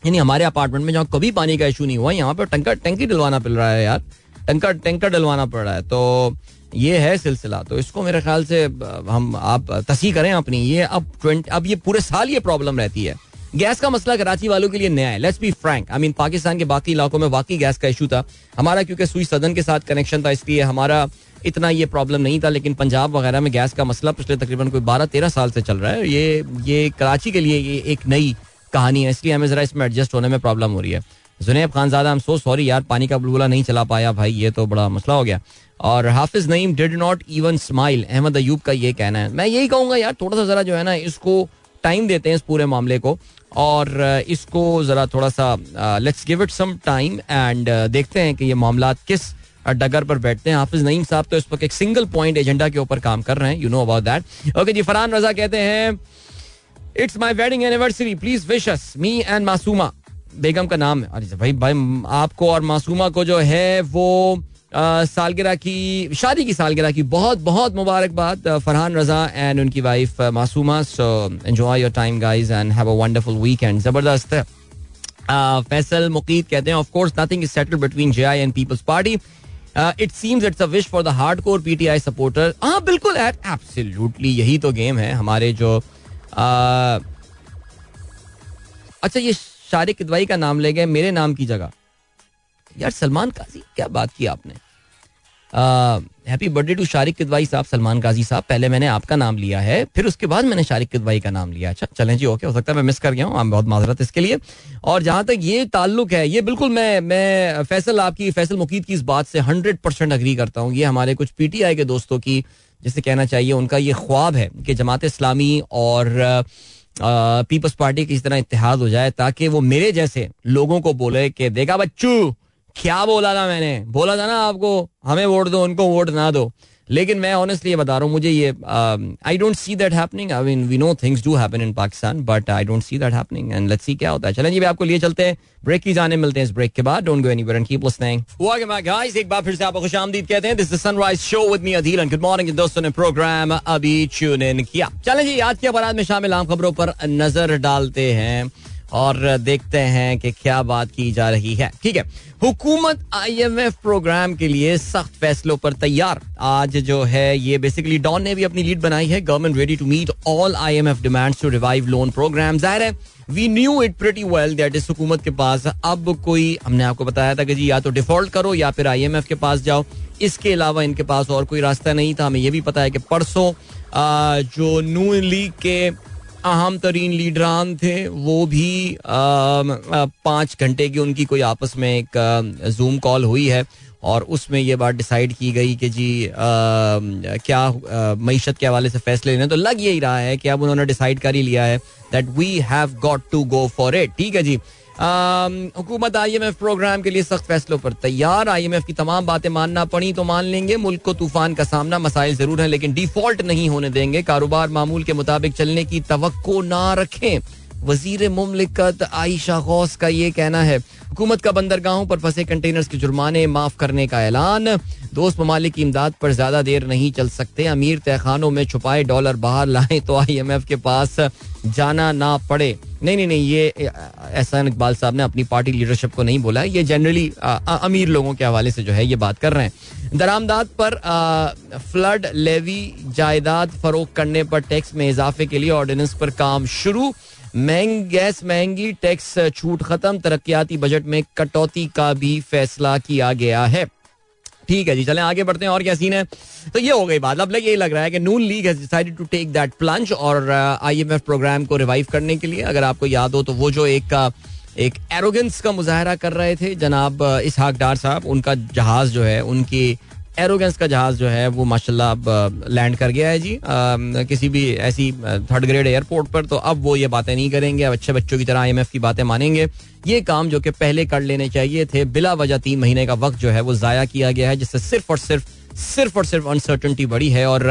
यानी हमारे अपार्टमेंट में जहाँ कभी पानी का इशू नहीं हुआ, यहाँ पर टंकर टंकी डलवाना पड़ रहा है यार। टंकर टैंकर डलवाना पड़ रहा है। तो ये है सिलसिला। तो इसको मेरे ख्याल से हम, आप तसी करें अपनी। ये अब ट्वेंटी, अब ये पूरे साल ये प्रॉब्लम रहती है। गैस का मसला कराची वालों के लिए नया है। Let's be frank I mean Pakistan के बाकी इलाकों में वाकई गैस का इशू था। हमारा, क्योंकि सुई सदन के साथ कनेक्शन था, इसलिए हमारा इतना ये प्रॉब्लम नहीं था, लेकिन पंजाब वगैरह में गैस का मसला पिछले तकरीबन कोई बारह, तेरह साल से चल रहा है। ये ये कराची के लिए ये एक नई कहानी है। इसलिए हमें जरा इसमें एडजस्ट होने में प्रॉब्लम हो रही है। जुनेब खान ज़्यादा हम सो सॉरी यार, पानी का बुलबुला नहीं चला पाया भाई, ये तो बड़ा मसला हो गया। और Hafiz Naeem did not even smile Ahmed Ayub का ये कहना है। मैं यही कहूँगा यार, थोड़ा सा जरा जो है ना, इसको टाइम देते हैं इस पूरे मामले को। और इसको जरा थोड़ा सा let's give it some time and देखते हैं कि ये मामला किस डगर पर बैठते हैं। हाफिज नईम साहब तो इस वक्त एक सिंगल पॉइंट एजेंडा के ऊपर काम कर रहे हैं। You know about that okay जी, फरहान रजा कहते हैं it's my wedding anniversary please wish us me and Masooma Begum का नाम है अरे भाई भाई आपको और मासूमा को जो है वो सालगिरह की शादी की सालगिरह की बहुत बहुत मुबारकबाद फरहान रजा एंड उनकी wife Masooma so enjoy your time guys and have a wonderful weekend ज़बरदस्त है फैसल मुकीद कहते हैं of course nothing is settled between JI and people's party it seems it's a wish for the hardcore PTI supporter हाँ बिल्कुल absolutely यही तो game है हमारे जो अच्छा ये शारिक किदवाई का नाम ले गए, मेरे नाम की जगह। यार, सलमान काजी, क्या बात की आपने? Happy birthday to Shariq Kidwai साहब, सलमान काजी साहब। पहले मैंने आपका नाम लिया है, फिर उसके बाद मैंने शारिक किदवाई का नाम लिया अच्छा चलें जी ओके हो सकता है मैं मिस कर गया हूँ, आप बहुत माजरत इसके लिए। और जहाँ तक ये ताल्लुक है, ये बिल्कुल मैं मैं फैसल आपकी, फैसल मुकीद की इस बात से हंड्रेड परसेंट अग्री करता हूँ। ये हमारे कुछ पीटीआई के दोस्तों की जिसे कहना चाहिए उनका ये ख्वाब है कि जमात इस्लामी और पीपल्स पार्टी की इस तरह इतिहाद हो जाए ताकि वो मेरे जैसे लोगों को बोले कि देखा बच्चू, क्या बोला था मैंने? बोला था ना आपको, हमें वोट दो, उनको वोट ना दो। लेकिन मैं ऑनेस्टली ये बता रहा हूँ, मुझे ये I don't see that happening I mean we know things do happen in Pakistan but I don't see that happening and let's see क्या होता है। चलें जी आपको लिए चलते हैं। ब्रेक की जाने, मिलते हैं इस ब्रेक के बाद। Don't go anywhere and keep listening welcome back guys एक बार फिर से आपको खुशामदीद कहते हैं। This is Sunrise show with me Adeel and good morning दोस्तों ने प्रोग्राम अभी ट्यून इन किया। चलें जी, आज के अपराध में शामिल आम खबरों पर नज़र डालते हैं। और देखते हैं कि क्या बात की जा रही है। ठीक है, हुकूमत आईएमएफ प्रोग्राम के लिए सख्त फैसलों पर तैयार। आज जो है, ये बेसिकली डॉन ने भी अपनी लीड बनाई है government ready to meet all IMF demands to revive loan program ज़ाहिर है we knew it pretty well that is हुकूमत के पास अब कोई, हमने आपको बताया था कि जी या तो डिफ़ॉल्ट करो या फिर आईएमएफ के पास जाओ। इसके अलावा इनके पास और कोई रास्ता नहीं था। हमें यह भी पता है कि परसों जो नू लीग के अहम तरीन लीडरान थे वो भी पाँच घंटे की उनकी कोई आपस में एक जूम कॉल हुई है और उसमें ये बात डिसाइड की गई कि जी आ, क्या मीशत के हवाले से फैसले लेने तो लग यही रहा है कि अब उन्होंने डिसाइड कर ही लिया है that we have got to go for it ठीक है जी। हुकूमत आई एम एफ़ प्रोग्राम के लिए सख्त फैसलों पर तैयार। आई एम एफ़ की तमाम बातें मानना पड़ी तो मान लेंगे। मुल्क को तूफ़ान का सामना मसाइल ज़रूर है, लेकिन डिफ़ॉल्ट नहीं होने देंगे। कारोबार मामूल के मुताबिक चलने की तो ना रखें। वज़ीर मुमलिकत आयशा गौस का ये कहना है, हुकूमत का बंदरगाहों पर फंसे कंटेनर्स के जुर्माने माफ़ करने का ऐलान। दोस्त ममालिक की इमदाद पर ज़्यादा देर नहीं चल सकते। अमीर तहखानों में छुपाए डॉलर बाहर लाए तो आई एम एफ़ के पास जाना ना पड़े। नहीं नहीं नहीं, ये एहसान इकबाल साहब ने अपनी पार्टी लीडरशिप को नहीं बोला। ये जनरली अमीर लोगों के हवाले से जो है ये बात कर रहे हैं। दरामदाद पर फ्लड लेवी जायदाद फरोख करने पर टैक्स में इजाफे के लिए ऑर्डिनेंस पर काम शुरू। महँगी गैस, महँगी टैक्स छूट खत्म। तरक्याती बजट में कटौती का भी फैसला किया गया है। ठीक है जी चले आगे बढ़ते हैं और क्या सीन है? तो ये हो गई बात। अब ये लग रहा है कि Noon league has decided to take that plunge और आईएमएफ uh, प्रोग्राम को रिवाइव करने के लिए अगर आपको याद हो तो वो जो एक का एक एरोगेंस का मुजाहरा कर रहे थे जनाब uh, इसहाक डार साहब उनका जहाज़ जो है उनकी एरोगेंस का जहाज़ जो है वो माशाल्लाह अब लैंड कर गया है जी। किसी भी ऐसी थर्ड ग्रेड एयरपोर्ट पर तो अब वो ये बातें नहीं करेंगे। अब अच्छे बच्चों की तरह आईएमएफ की बातें मानेंगे। ये काम जो कि पहले कर लेने चाहिए थे बिला वजह तीन महीने का वक्त जो है वो जाया किया गया है जिससे सिर्फ़ और सिर्फ़ सिर्फ़ और सिर्फ़ अनसर्टनटी बड़ी है। और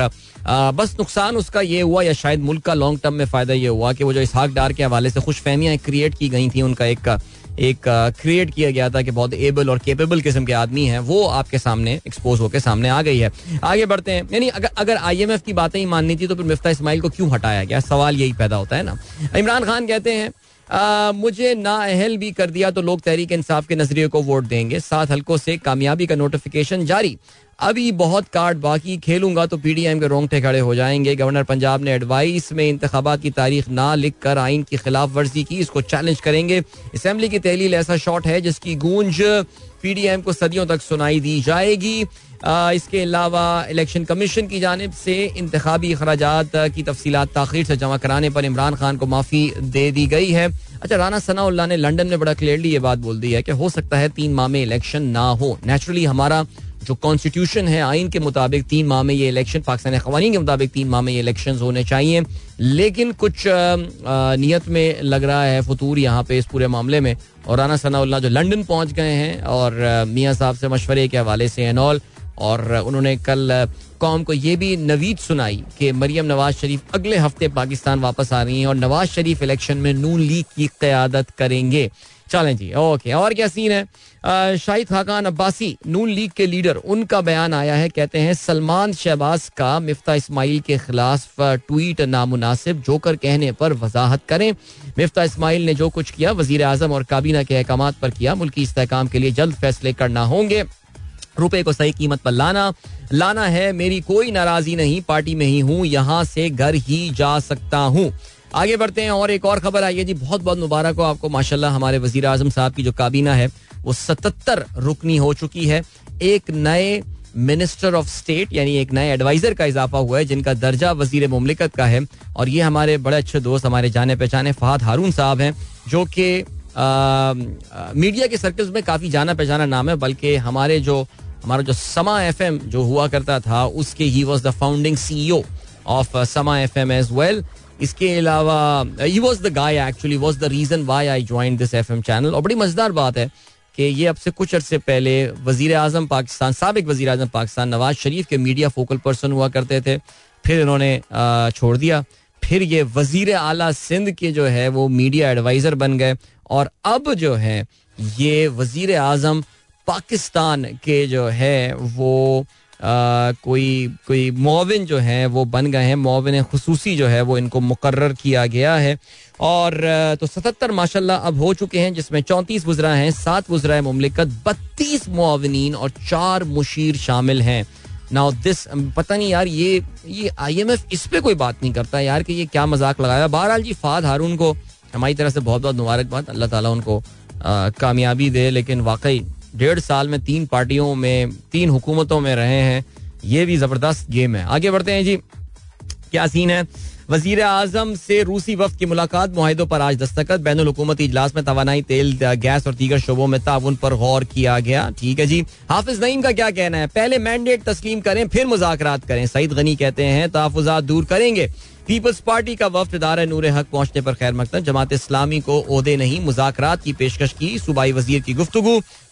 आ, बस नुकसान उसका ये हुआ या शायद मुल्क का लॉन्ग टर्म में फ़ायदा ये हुआ कि वो जो इसहाक डार के हवाले से खुश फहमियाँ क्रिएट की गई थी उनका एक एक क्रिएट किया गया था कि बहुत एबल और केपेबल किस्म के आदमी हैं वो आपके सामने एक्सपोज होकर सामने आ गई है। आगे बढ़ते हैं। यानी अगर अगर आईएमएफ की बातें ही माननी थी तो फिर मिफ्ता इस्माइल को क्यों हटाया गया? सवाल यही पैदा होता है ना। इमरान खान कहते हैं आ, मुझे नाअहल भी कर दिया तो लोग तहरीक इंसाफ के नज़रिए को वोट देंगे। सात हल्कों से कामयाबी का नोटिफिकेशन जारी। अभी बहुत कार्ड बाकी खेलूँगा तो पीडीएम के रोंगटे खड़े हो जाएँगे। गवर्नर पंजाब ने एडवाइस में इंतबात की तारीख ना लिख कर आइन की खिलाफ वर्जी की इसको चैलेंज करेंगे। असम्बली की तहलील ऐसा शॉट है जिसकी गूंज पीडीएम को सदियों तक सुनाई दी जाएगी। आ, इसके अलावा इलेक्शन कमीशन की जानब से इंतबी अखराज की तफसीत तखिर से जमा कराने पर इमरान खान को माफ़ी दे दी गई है। अच्छा राना सनाउल्ला ने लंदन में बड़ा क्लियरली ये बात बोल दी है कि हो सकता है तीन माह में इलेक्शन ना हो। नेचुरली हमारा जो कॉन्स्टिट्यूशन है, आइन के मुताबिक तीन माह में ये इलेक्शन पाकिस्तान कवानी के मुताबिक तीन माह में ये इलेक्शन होने चाहिए। लेकिन कुछ नीयत में लग रहा है फतूर यहाँ पे इस पूरे मामले में। और राना सनाउल्ला जो लंदन पहुँच गए हैं और मियाँ साहब से मशवरे के हवाले से एनऑल और उन्होंने कल कौम को ये भी नवीद सुनाई कि मरियम नवाज़ शरीफ अगले हफ़्ते पाकिस्तान वापस आ रही हैं और नवाज़ शरीफ इलेक्शन में नून लीग की क्यादत करेंगे। चलें जी ओके और क्या सीन है? शाहिद खाकान अब्बासी, नून लीग के लीडर उनका बयान आया है, कहते हैं, सलमान शहबाज का मिफ्ता इस्माइल के खिलाफ ट्वीट नामुनासिब, जोकर कहने पर वजाहत करें। मिफ्ता इस्माइल ने जो कुछ किया वज़ीर आज़म और काबीना के अहकाम पर किया, मुल्की इसकाम के लिए जल्द फैसले करना होंगे। रुपए को सही कीमत पर लाना लाना है, मेरी कोई नाराज़गी नहीं, पार्टी में ही हूँ, यहाँ से घर ही जा सकता हूँ। आगे बढ़ते हैं और एक और खबर आई है जी, बहुत बहुत मुबारक हो आपको, माशाल्लाह हमारे वज़ीर आज़म साहब की जो काबीना है, वो सतहत्तर रुकनी हो चुकी है। एक नए मिनिस्टर ऑफ़ स्टेट, यानी एक नए एडवाइजर का इजाफा हुआ है, जिनका दर्जा वज़ीर ममलिकत का है। और ये हमारे बड़े अच्छे दोस्त, हमारे जाने पहचाने फहद हारून साहब हैं, जो कि मीडिया के सर्कल्स में काफ़ी जाना पहचाना नाम है, बल्कि हमारे जो, हमारा जो समा एफएम जो हुआ करता था, उसके he was the founding CEO of Samaa F M as well इसके अलावा he was the guy actually was the reason why I join this F M channel और बड़ी मज़ेदार बात है कि ये अब से कुछ अरसे पहले वज़ीर अजम पाकिस्तान, सबक वजी अजम पाकिस्तान नवाज़ शरीफ के मीडिया फोकल पर्सन हुआ करते थे। फिर इन्होंने छोड़ दिया। फिर ये वज़ीर आला सिंध के जो है, वो मीडिया एडवाइजर बन गए। और अब जो है, ये वज़ीर आज़म पाकिस्तान के जो है, वो कोई कोई मुआविन जो है, वो बन गए हैं। मुआविन खसूसी जो है, वो इनको मुकर किया गया है। और तो सतहत्तर माशाल्लाह अब हो चुके हैं, जिसमें चौंतीस वजरा हैं, सात वजरा ममलिकत, बत्तीस मुआविन और चार मुशीर शामिल हैं। नाउ दिस पता नहीं यार, ये ये आईएमएफ इस पे कोई बात नहीं करता यार कि ये क्या मज़ाक लगाया। बहरहाल जी, फाद हारून को हमारी तरह से बहुत बहुत मुबारकबाद। अल्लाह ताला उनको कामयाबी दे, लेकिन वाकई डेढ़ साल में तीन पार्टियों में, तीन हुकूमतों में रहे हैं। ये भी ज़बरदस्त गेम है। आगे बढ़ते हैं जी। क्या सीन है? वज़ीर आज़म से रूसी वफद की मुलाकात माहों पर आज दस्तखत। बैन हुकूमती इजलास में तोानाई तेल, गैस और दीगर शोबों में ताउन पर गौर किया गया। ठीक है जी। हाफिज नईम का क्या कहना है? पहले मैंडेट तस्लीम करें, फिर मुजाकर करें। सईद गनी कहते हैं तहफात दूर करेंगे। पीपल्स पार्टी का वफ्त इदारा नूर हक पहुँचने पर खैर मकदम। जमात इस्लामी को ओहदे नहीं, मुजाकरात की पेशकश की, सूबाई वज़ीर की गुफ्तु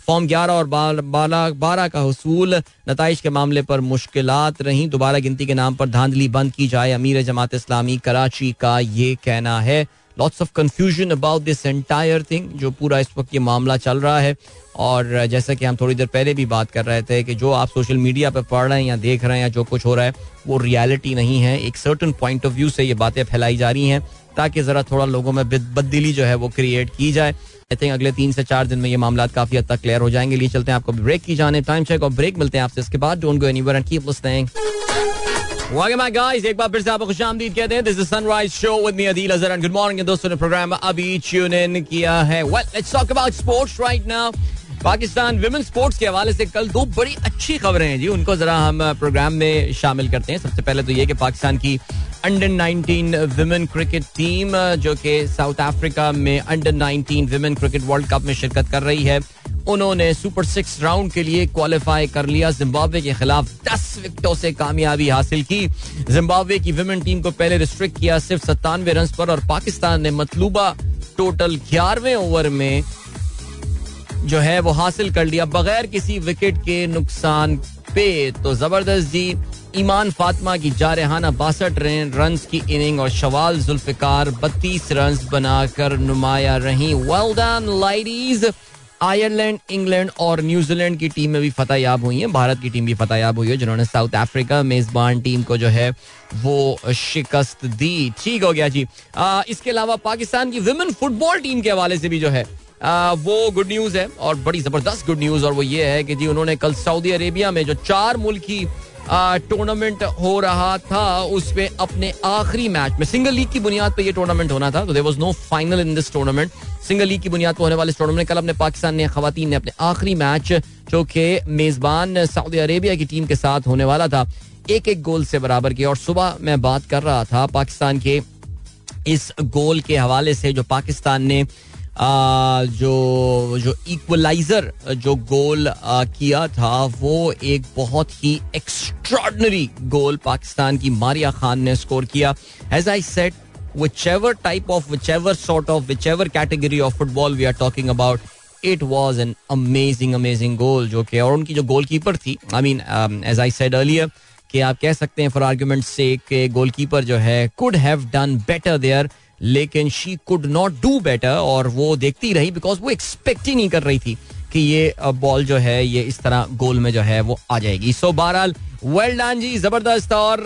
फॉर्म ग्यारह और बारह बारह का हसूल। नतज के मामले पर मुश्किल रही। दोबारा गिनती के नाम पर धांधली बंद की जाए। अमीर जमात इस्लामी, कराची का ये कहना है। Lots of confusion about this entire thing जो पूरा इस वक्त ये मामला चल रहा है। और जैसा कि हम थोड़ी देर पहले भी बात कर रहे थे कि जो आप सोशल मीडिया पर पढ़ रहे हैं या देख रहे हैं या जो कुछ हो रहा है, वो रियलिटी नहीं है। एक सर्टन पॉइंट ऑफ़ व्यू से ये बातें फैलाई जा रही हैं, ताकि ज़रा थोड़ा लोगों में बददिली जो है वो क्रिएट की जाए। आई थिंक अगले तीन से चार दिन में ये मामला काफ़ी हद तक क्लियर हो जाएँगे। लिए चलते हैं आपको ब्रेक की जाने। टाइम चेक और ब्रेक मिलते हैं आपसे। इसके बाद don't go anywhere and keep listening Welcome back guys, एक बार फिर से आपको खुशामदीद कहते हैं। This is Sunrise show with me Adeel Azhar good morning दोस्तों, ने प्रोग्राम अभी ट्यून इन किया है। Well let's talk about sports right now Pakistan women sports के हवाले से कल दो बड़ी अच्छी खबरें हैं जी, उनको जरा हम प्रोग्राम में शामिल करते हैं। सबसे पहले तो ये कि पाकिस्तान की अंडर 19 विमेन क्रिकेट टीम जो कि साउथ अफ्रीका में under 19 women cricket world cup में शिरकत कर रही है, उन्होंने सुपर सिक्स राउंड के लिए क्वालिफाई कर लिया। जिम्बाब्वे के खिलाफ 10 विकेटों से कामयाबी हासिल की। जिम्बाब्वे की विमेन टीम को पहले रिस्ट्रिक्ट किया सिर्फ़ सत्तानवे रन पर और पाकिस्तान ने मतलूबा टोटल ग्यारहवें ओवर में जो है वो हासिल कर लिया बगैर किसी विकेट के नुकसान पे। तो ज़बरदस्त जी ईमान फातिमा की जारहाना बासठ रन की इनिंग और शवाल जुल्फिकार बत्तीस रन बनाकर नुमाया रही। Well done ladies Ireland England और न्यूजीलैंड की टीमें भी फतेह याब हुई हैं। भारत की टीम भी फतेह याब हुई है जिन्होंने साउथ अफ्रीका मेजबान टीम को जो है वो शिकस्त दी। ठीक हो गया जी। आ, इसके अलावा पाकिस्तान की विमेन फुटबॉल टीम के हवाले से भी जो है वो गुड न्यूज़ है और बड़ी ज़बरदस्त गुड न्यूज़ और वो ये है कि जी उन्होंने कल सऊदी अरेबिया में जो चार मुल्क टूर्नामेंट हो रहा था, उसमें अपने आखिरी मैच में सिंगल लीग की बुनियाद पर यह टूर्नामेंट होना था तो there was no final in this tournament single league की बुनियाद पर होने वाले टूर्नामेंट कल अपने पाकिस्तान ने, खातन ने अपने आखिरी मैच जो कि मेजबान सऊदी अरेबिया की टीम के साथ होने वाला था एक एक गोल से बराबर किया। और सुबह मैं बात कर रहा था पाकिस्तान के इस गोल के हवाले से जो पाकिस्तान ने जो जो इक्वलाइजर जो गोल किया था, वो एक बहुत ही एक्स्ट्रॉडनरी गोल पाकिस्तान की मारिया खान ने स्कोर किया। As I set whichever type of, whichever sort of, whichever category of football we are talking about, it was an amazing amazing goal, जो कि, और उनकी जो गोल कीपर थी I mean as I said earlier कि आप कह सकते हैं फॉर आर्ग्यूमेंट से कि गोलकीपर जो है could have done better there लेकिन she could not do better और वो देखती रही बिकॉज़ वो एक्सपेक्ट ही नहीं कर रही थी कि ये बॉल जो है, ये इस तरह गोल में जो है वो आ जाएगी। सो बहरहाल वेल डन जी, ज़बरदस्त और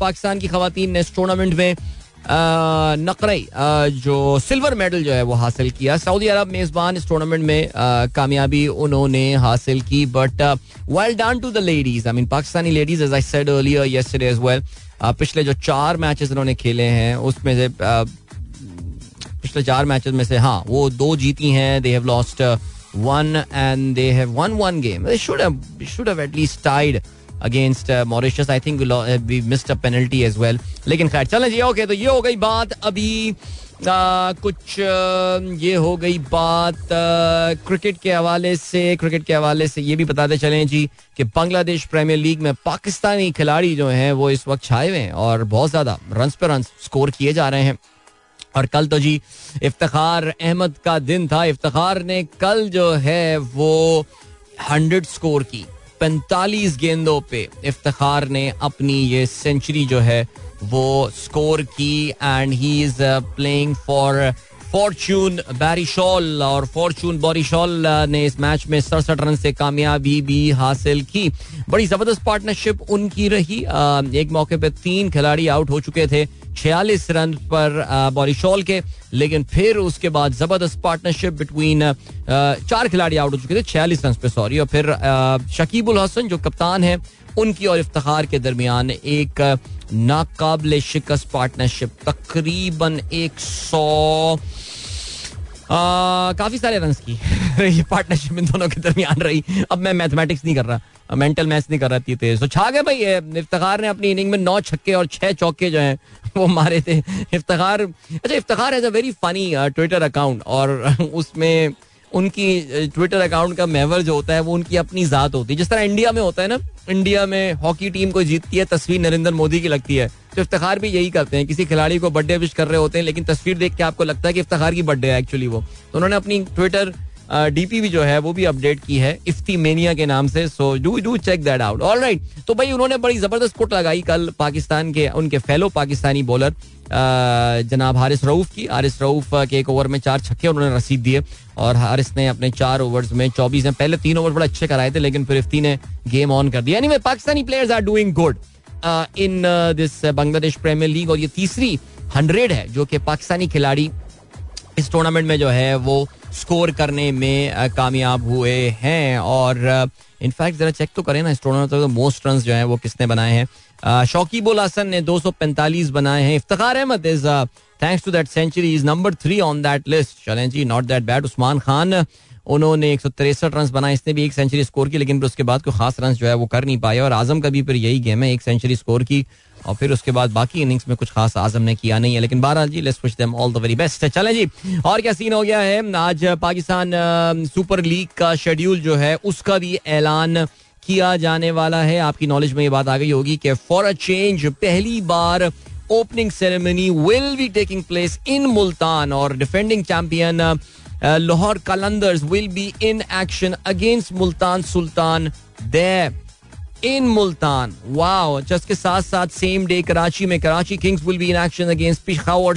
पाकिस्तान की खातन ने इस टूर्नामेंट में नकरई जो सिल्वर मेडल जो है वो हासिल किया। सऊदी अरब मेजबान इस टूर्नामेंट में कामयाबी उन्होंने हासिल की but well done to the ladies I mean Pakistani ladies as I said earlier yesterday as well पिछले जो चार मैचेस उन्होंने खेले हैं, उसमें से पिछले चार मैचेस में से हाँ वो दो जीती हैं they have lost one and they have won one game they should have should have at least tied against Mauritius I think we missed a penalty as well लेकिन खैर चलें जी ओके तो ये हो गई बात. अभी आ, कुछ ये हो गई बात क्रिकेट के हवाले से क्रिकेट के हवाले से ये भी बताते चलें जी कि बांग्लादेश प्रीमियर लीग में पाकिस्तानी खिलाड़ी जो हैं वो इस वक्त छाए हुए हैं और बहुत ज़्यादा रन पे रन स्कोर किए जा रहे हैं। और कल तो जी इफ्तार अहमद का दिन था। इफ्तार ने कल जो है वो हंड्रेड स्कोर की, पैंतालीस गेंदों पे इफ्तार ने अपनी ये सेंचुरी जो है वो स्कोर की। And he is playing for fortune Barishal और फॉर्चून बोरिशॉल ने इस मैच में सड़सठ रन से कामयाबी भी हासिल की। बड़ी ज़बरदस्त पार्टनरशिप उनकी रही। एक मौके पर तीन खिलाड़ी आउट हो चुके थे, छियालीस रन पर बॉलीशॉल के। लेकिन फिर उसके बाद ज़बरदस्त पार्टनरशिप बिटवीन चार खिलाड़ी आउट हो चुके थे, छियालीस रन पे सॉरी और फिर शकीबुल हसन, जो कप्तान है, उनकी और इफ्तार के दरमियान एक नाकाबले शिकस्त पार्टनरशिप तकरीबन एक सौ काफ़ी सारे रन की। ये पार्टनरशिप इन दोनों के दरमियान रही। अब मैं मैथमेटिक्स नहीं कर रहा मेंटल मैथ्स नहीं कर रहा थी तेज। तो छा गए भाई इफ्तार ने अपनी इनिंग में नौ छक्के और छह चौके जो हैं, वो मारे थे। इफ्तार अच्छा Iftar has a very funny Twitter account और उसमें उनकी ट्विटर अकाउंट का मेवर जो होता है, वो उनकी अपनी जात होती है। जिस तरह इंडिया में होता है ना इंडिया में हॉकी टीम को जीतती है, तस्वीर नरेंद्र मोदी की लगती है। तो इफ्तार भी यही करते हैं, किसी खिलाड़ी को बर्थडे विश कर रहे होते हैं, लेकिन तस्वीर देख के आपको लगता है कि इफ्तार की बर्थडे है एक्चुअली वो। तो उन्होंने अपनी ट्विटर डीपी भी जो है, वो भी अपडेट की है इफ्ती मेनिया के नाम से। So do do check that out all right तो भाई, उन्होंने बड़ी ज़बरदस्त कुट लगाई कल पाकिस्तान के, उनके फेलो पाकिस्तानी बॉलर जनाब हारिस रऊफ की। हारिस रऊफ के एक ओवर में चार छक्के उन्होंने रसीद दिए और हारिस ने अपने चार ओवर्स में चौबीस में पहले तीन ओवर बड़े अच्छे कराए थे, लेकिन फिर इफ्ती ने गेम ऑन कर दिया। Pakistani players are doing good in this Bangladesh premier league और ये तीसरी हंड्रेड है, जो कि पाकिस्तानी खिलाड़ी इस टूर्नामेंट में जो है, वो स्कोर करने में कामयाब हुए हैं। और इनफैक्ट जरा चेक तो करें ना, इस टूर्नामेंट में मोस्ट रन जो है, वो किसने बनाए हैं? शौकीब उल हसन ने 245 बनाए हैं। Iftar Ahmed is thanks to that century is number three on that list चलें जी not that bad Usman Khan, उन्होंने एक सौ तिरसठ रन बनाए। इसने भी एक सेंचुरी स्कोर की, लेकिन फिर उसके बाद कोई खास रन जो है वो कर नहीं पाए और आज़म का भी फिर यही गेम है, एक सेंचुरी स्कोर की। और फिर उसके बाद बाकी इनिंग्स में कुछ खास आज़म ने किया नहीं है। लेकिन बारह जी let's wish them all the very best चलें जी, और क्या सीन हो गया है? आज पाकिस्तान सुपर लीग का शेड्यूल जो है, उसका भी ऐलान किया जाने वाला है। आपकी नॉलेज में ये बात आ गई होगी कि फॉर अ चेंज पहली बार opening ceremony will be taking place in Multan और defending champion Lahore Qalandars will be in action against Multan Sultan there in Multan wow just के साथ साथ सेम डे कराची में Karachi kings will be in action against Peshawar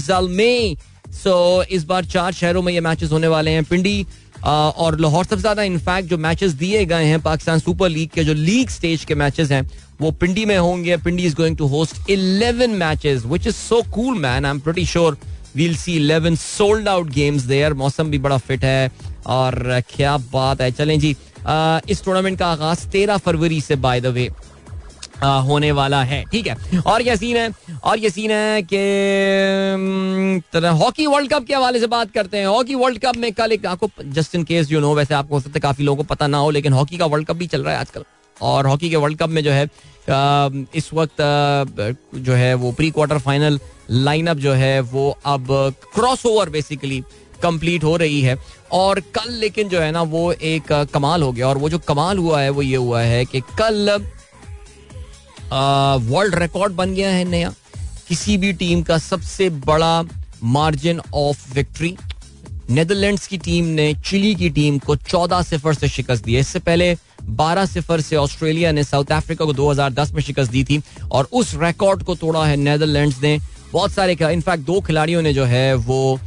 so इस बार चार शहरों में ये मैचेस होने वाले हैं। पिंडी और लाहौर सबसे ज़्यादा इनफैक्ट जो मैचेस दिए गए हैं पाकिस्तान सुपर लीग के, जो लीग स्टेज के मैचेस हैं, वो पिंडी में होंगे। Pindi is going to host 11 matches which is so cool man I am pretty sure we'll see 11 sold out games there मौसम भी बड़ा फिट है, और क्या बात है। चलें जी इस टूर्नामेंट का आगाज़ तेरह फरवरी से बाय द वे होने वाला है, ठीक है? और ये सीन है, और ये सीन है कि हॉकी वर्ल्ड कप के हवाले से बात करते हैं। हॉकी वर्ल्ड कप में कल एक आपको just in case you know वैसे आपको हो सकता है काफ़ी लोगों को पता ना हो, लेकिन हॉकी का वर्ल्ड कप भी चल रहा है आजकल। और हॉकी के वर्ल्ड कप में जो है इस वक्त जो है वो प्री क्वार्टर फाइनल लाइनअप जो है, वो अब क्रॉस ओवर बेसिकली कंप्लीट हो रही है। और कल लेकिन जो है ना, वो एक कमाल हो गया। और वो जो कमाल हुआ है, वो ये हुआ है कि कल वर्ल्ड रिकॉर्ड बन गया है नया। किसी भी टीम का सबसे बड़ा मार्जिन ऑफ़ विक्ट्री नेदरलैंड्स की टीम ने चिली की टीम को 14 सिफर से शिकस्त दी इससे पहले 12 सिफर से ऑस्ट्रेलिया ने साउथ अफ्रीका को 2010 में शिकस्त दी थी और उस रिकॉर्ड को तोड़ा है नेदरलैंड्स ने। बहुत सारे इनफैक्ट दो खिलाड़ियों ने जो है वो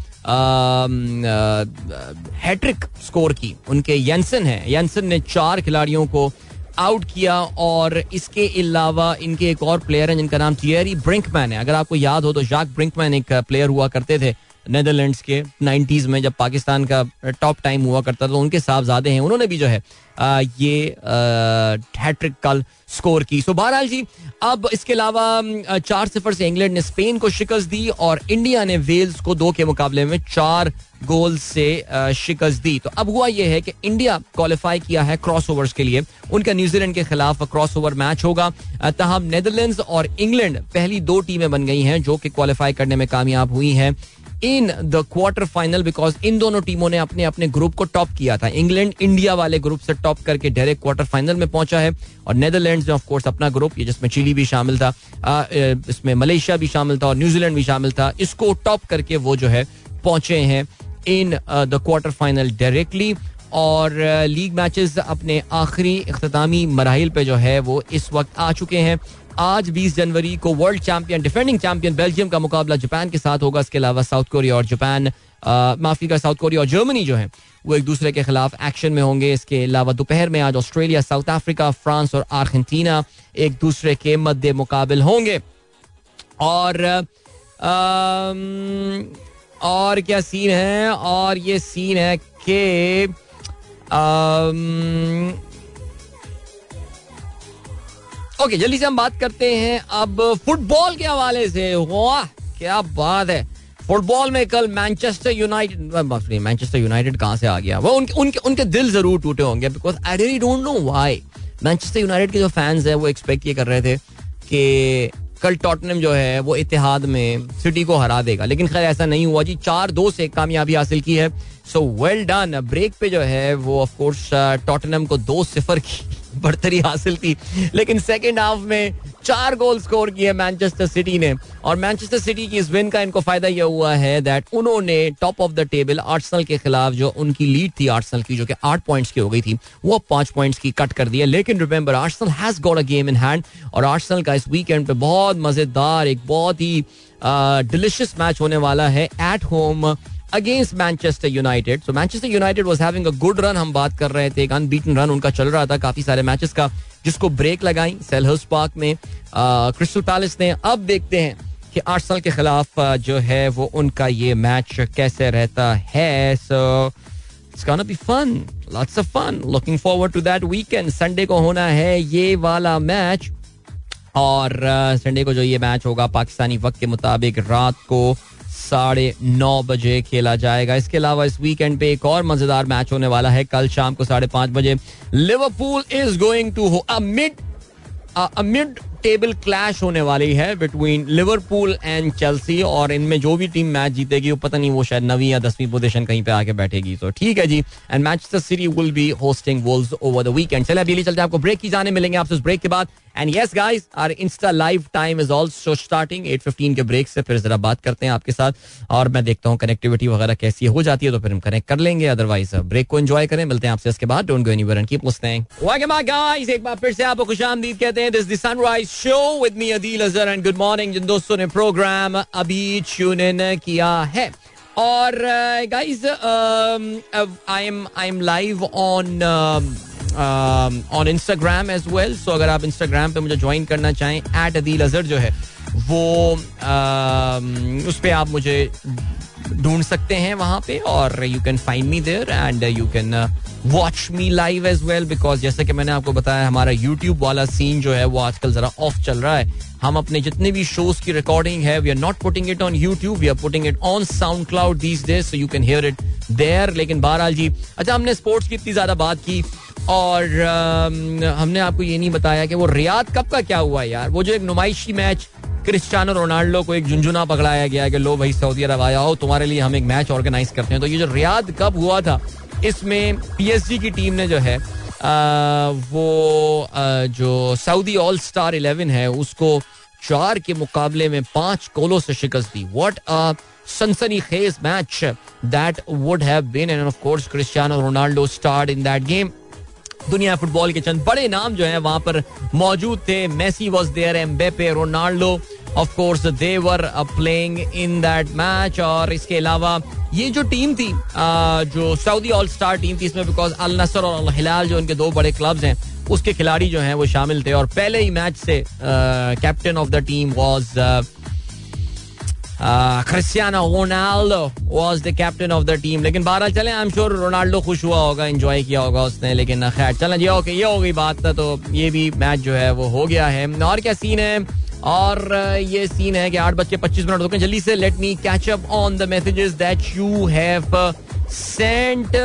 हैट्रिक स्कोर की। उनके यंसन है। यंसन ने चार खिलाड़ियों को आउट किया और इसके अलावा इनके एक और प्लेयर हैं जिनका नाम थियरी ब्रिंकमैन है। अगर आपको याद हो तो जाक ब्रिंकमैन एक प्लेयर हुआ करते थे। नेदरलैंड्स के नाइन्टीज में जब पाकिस्तान का टॉप टाइम हुआ करता था तो उनके साहबजादे हैं उन्होंने भी जो है आ, ये हैट्रिक कल स्कोर की। सो बहरहाल जी अब इसके अलावा चार सिफर से इंग्लैंड ने स्पेन को शिकस्त दी और इंडिया ने वेल्स को दो के मुकाबले में चार गोल से शिकस्त दी। तो अब हुआ यह है कि इंडिया क्वालिफाई किया है क्रॉस ओवर्स के लिए। उनका न्यूजीलैंड के खिलाफ क्रॉस ओवर मैच होगा तहम नेदरलैंड्स और इंग्लैंड पहली दो टीमें बन गई हैं जो कि क्वालिफाई करने में कामयाब हुई हैं। In the quarter final because इन दोनों टीमों ने अपने अपने ग्रुप को टॉप किया था। इंग्लैंड, इंडिया वाले ग्रुप से टॉप करके डायरेक्ट क्वार्टर फाइनल में पहुँचा है और नेदरलैंड में ऑफकोर्स अपना ग्रुप ये जिसमें चिली भी शामिल था इसमें मलेशिया भी शामिल था और न्यूजीलैंड भी शामिल था, इसको टॉप करके वो जो है पहुँचे हैं in the quarter final directly और लीग मैचेस अपने आखिरी अख्तामी मराहल पे जो है वो इस वक्त आ चुके हैं। आज 20 जनवरी को world champion defending champion Belgium का मुकाबला जापान के साथ होगा। इसके अलावा साउथ कोरिया और जापान माफ़ी का साउथ कोरिया और जर्मनी जो है, वो एक दूसरे के खिलाफ एक्शन में होंगे। इसके अलावा दोपहर में आज ऑस्ट्रेलिया साउथ अफ्रीका फ्रांस और अर्जेंटीना एक दूसरे के मद्दे मुकाबल होंगे। और और क्या सीन है? और ये सीन है कि ओके जल्दी से हम बात करते हैं अब फुटबॉल के हवाले से। वाह, क्या बात है। फुटबॉल में कल मैनचेस्टर यूनाइटेड मैनचेस्टर यूनाइटेड कहाँ से आ गया? वो उनके उनके उनके दिल ज़रूर टूटे होंगे because I really don't know why Manchester United के जो फैंस हैं, वो एक्सपेक्ट ये कर रहे थे कि कल टॉटनम जो है, वो इतिहाद में सिटी को हरा देगा। लेकिन खैर, ऐसा नहीं हुआ जी। चार दो से कामयाबी हासिल की है। सो वेल डन ब्रेक पे जो है, वो ऑफकोर्स टॉटनम को दो सिफर की। बढ़तरी हासिल थी लेकिन सेकेंड हाफ़ में चार गोल स्कोर किए मैनचेस्टर सिटी ने। और मैनचेस्टर सिटी की इस विन का इनको फ़ायदा यह हुआ है दैट उन्होंने top of the table Arsenal के खिलाफ जो उनकी लीड थी आर्टसल की, जो कि आठ पॉइंट्स की हो गई थी, वो पाँच पॉइंट्स की कट कर दिया लेकिन remember Arsenal has got a game in hand और आर्टसल का इस वीकेंड पे बहुत मज़ेदार, एक बहुत ही डिलिशियस मैच होने वाला है at home against Manchester United so Manchester United was having a good run हम बात कर रहे थे, एक अनबीटन रन उनका चल रहा था काफ़ी सारे मैचेस का, जिसको ब्रेक लगाई सेलहर्स पार्क में। क्रिस्टल पैलेस ने। अब देखते हैं कि आठ साल के खिलाफ जो है वो उनका ये मैच कैसे रहता है। So it's gonna be fun lots of fun looking forward to that weekend Sunday को होना है ये वाला मैच और संडे को जो ये मैच होगा, पाकिस्तानी वक्त के मुताबिक रात को साढ़े नौ बजे खेला जाएगा। इसके अलावा इस वीकेंड पे एक और मज़ेदार मैच होने वाला है। कल शाम को साढ़े पाँच बजे लिवरपूल इज़ गोइंग टू हो मिड मिड टेबल क्लैश होने वाली है बिटवीन लिवरपूल एंड चेल्सी और इनमें जो भी टीम मैच जीतेगी, वो पता नहीं, वो शायद नवी या दसवीं पोजीशन कहीं पे आके बैठेगी। तो ठीक है जी। And Man City will be hosting Wolves over the weekend चले अभी चलते आपको ब्रेक की जाने मिलेंगे आपसे उस ब्रेक के बाद। And yes guys our Insta live time is also starting at fifteen के ब्रेक से फिर जरा बात करते हैं आपके साथ। और मैं देखता हूँ कनेक्टिविटी वगैरह कैसी हो जाती है तो फिर हम कनेक्ट कर लेंगे। अदरवाइज़ ब्रेक को एंजॉय करें। मिलते हैं आपसे इसके बाद। Don't go and keep listening एक बार फिर से आपको खुशामदीद कहते हैं। This the Sunrise show with me Adeel Azhar and good morning जिन दोस्तों ने प्रोग्राम अभी ट्यून इन किया है। और guys I am I am live on on Instagram as well so अगर आप इंस्टाग्राम पे मुझे ज्वाइन करना चाहें एट अदील अजहर जो है वो uh, उस पर आप मुझे ढूंढ सकते हैं वहाँ पे और you can find me there and you can watch me live as well because जैसे कि मैंने आपको बताया हमारा यूट्यूब वाला सीन जो है वो आजकल जरा ऑफ़ चल रहा है। हम अपने जितने भी शोज़ की रिकॉर्डिंग है we are not putting it on YouTube we are putting it on SoundCloud these days so you can hear it there लेकिन बहरहाल जी अच्छा हमने स्पोर्ट्स की इतनी ज़्यादा बात की और हमने आपको ये नहीं बताया कि वो रियाद कब का क्या हुआ यार? वो जो एक नुमाइशी मैच क्रिस्टियानो रोनाल्डो को एक झुंझुना पकड़ाया गया कि लो भाई सऊदी अरब आया हो तुम्हारे लिए हम एक मैच ऑर्गेनाइज करते हैं। तो ये जो रियाद कब हुआ था इसमें पीएसजी की टीम ने जो है आ, वो आ, जो सऊदी ऑल स्टार इलेवन है उसको चार के मुकाबले में पाँच गोलों से शिकस्त दी। वॉट सनसनी खेज match that would have been and of course Cristiano Ronaldo started in that game दुनिया फुटबॉल के चंद बड़े नाम जो है वहाँ पर मौजूद थे। Messi was there Mbappe Ronaldo of course they were playing in that match और इसके अलावा ये जो टीम थी जो सऊदी ऑल स्टार टीम थी, इसमें बिकॉज़ अल नसर और अल हिलाल जो उनके दो बड़े क्लब्स हैं, उसके खिलाड़ी जो हैं वो शामिल थे और पहले ही मैच से captain of the team was Cristiano Ronaldo was the captain of the team लेकिन बारह चले आई एम श्योर रोनाल्डो खुश हुआ होगा इंजॉय किया होगा उसने, लेकिन खैर, चलें जी ओके ये हो गई बात तो ये भी मैच जो है वो हो गया है। और क्या सीन है? और ये सीन है कि आठ बज के पच्चीस मिनट गए जल्दी से let me catch up on the messages that you have sent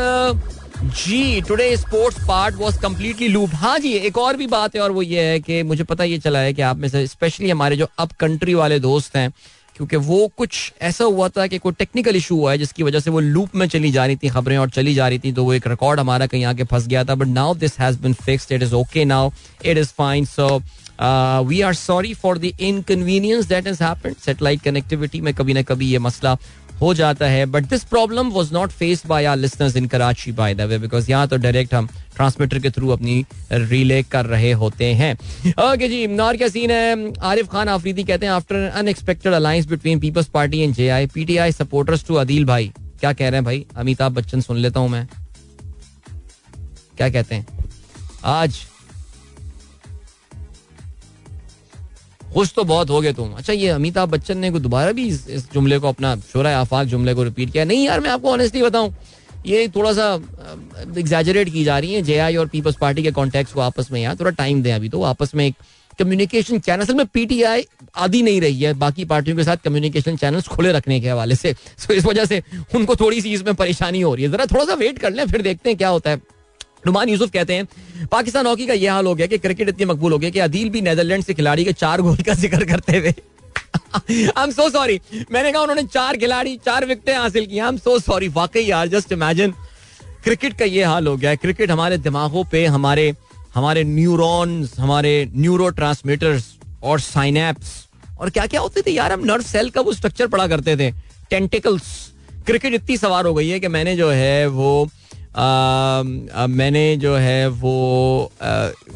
ji today sports part was completely loop हाँ जी, एक और भी बात है और वो ये है कि मुझे पता ये चला है कि आप में से स्पेशली हमारे जो अप कंट्री वाले दोस्त हैं, क्योंकि वो कुछ ऐसा हुआ था कि कोई टेक्निकल इशू हुआ है, जिसकी वजह से वो लूप में चली जा रही थी खबरें और चली जा रही थी तो वो एक रिकॉर्ड हमारा कहीं आके फंस गया था। But now this has been fixed it is okay now it is fine so we are sorry for the inconvenience that is happened satellite connectivity में कभी ना कभी ये मसला हो जाता है. But this problem was not faced by our listeners in Karachi by the way because यहाँ तो डायरेक्ट हम ट्रांसमीटर के थ्रू अपनी रिले कर रहे होते हैं. ओके जी और क्या सीन है. आरिफ खान आफरीदी कहते हैं after unexpected alliance between Peoples Party and J I P T I supporters to Adeel भाई. क्या कह रहे हैं भाई? अमिताभ बच्चन सुन लेता हूँ मैं. क्या कहते हैं? आज खुश तो बहुत हो गए तुम। अच्छा ये अमिताभ बच्चन ने दोबारा भी इस, जुमले को अपना शोरा आफाक जुमले को रिपीट किया? नहीं यार मैं आपको ऑनेस्टली बताऊँ ये थोड़ा सा एग्जैजरेट की जा रही है। जे आई और पीपल्स पार्टी के कॉन्टेक्ट को आपस में यार थोड़ा टाइम दें अभी तो। आपस में एक कम्युनिकेशन चैनल असल में पीटीआई आदि नहीं रही है। बाकी पार्टियों के साथ कम्युनिकेशन चैनल्स खुले रखने के हवाले से। सो इस वजह से उनको थोड़ी सी इसमें परेशानी हो रही है। जरा थोड़ा सा वेट कर लें फिर देखते हैं क्या होता है। नुमान यूसुफ कहते हैं, पाकिस्तान हॉकी का यह हाल हो गया कि क्रिकेट इतनी मकबूल हो गया कि अदील भी नेदरलैंड से खिलाड़ी के चार गोल का ज़िक्र करते हुए आई एम सो सॉरी मैंने कहा उन्होंने चार खिलाड़ी, चार विकेटें हासिल की। आई एम सो सॉरी वाकई यार जस्ट इमेजिन क्रिकेट का ये हाल हो गया। है क्रिकेट हमारे दिमागों पे, हमारे हमारे न्यूरॉन्स हमारे न्यूरो और साइनेप्स और क्या क्या होते थे यार? हम नर्व सेल का वो स्ट्रक्चर पढ़ा करते थे। टेंटिकल्स क्रिकेट इतनी सवार हो गई है कि मैंने जो है वो मैंने जो है वो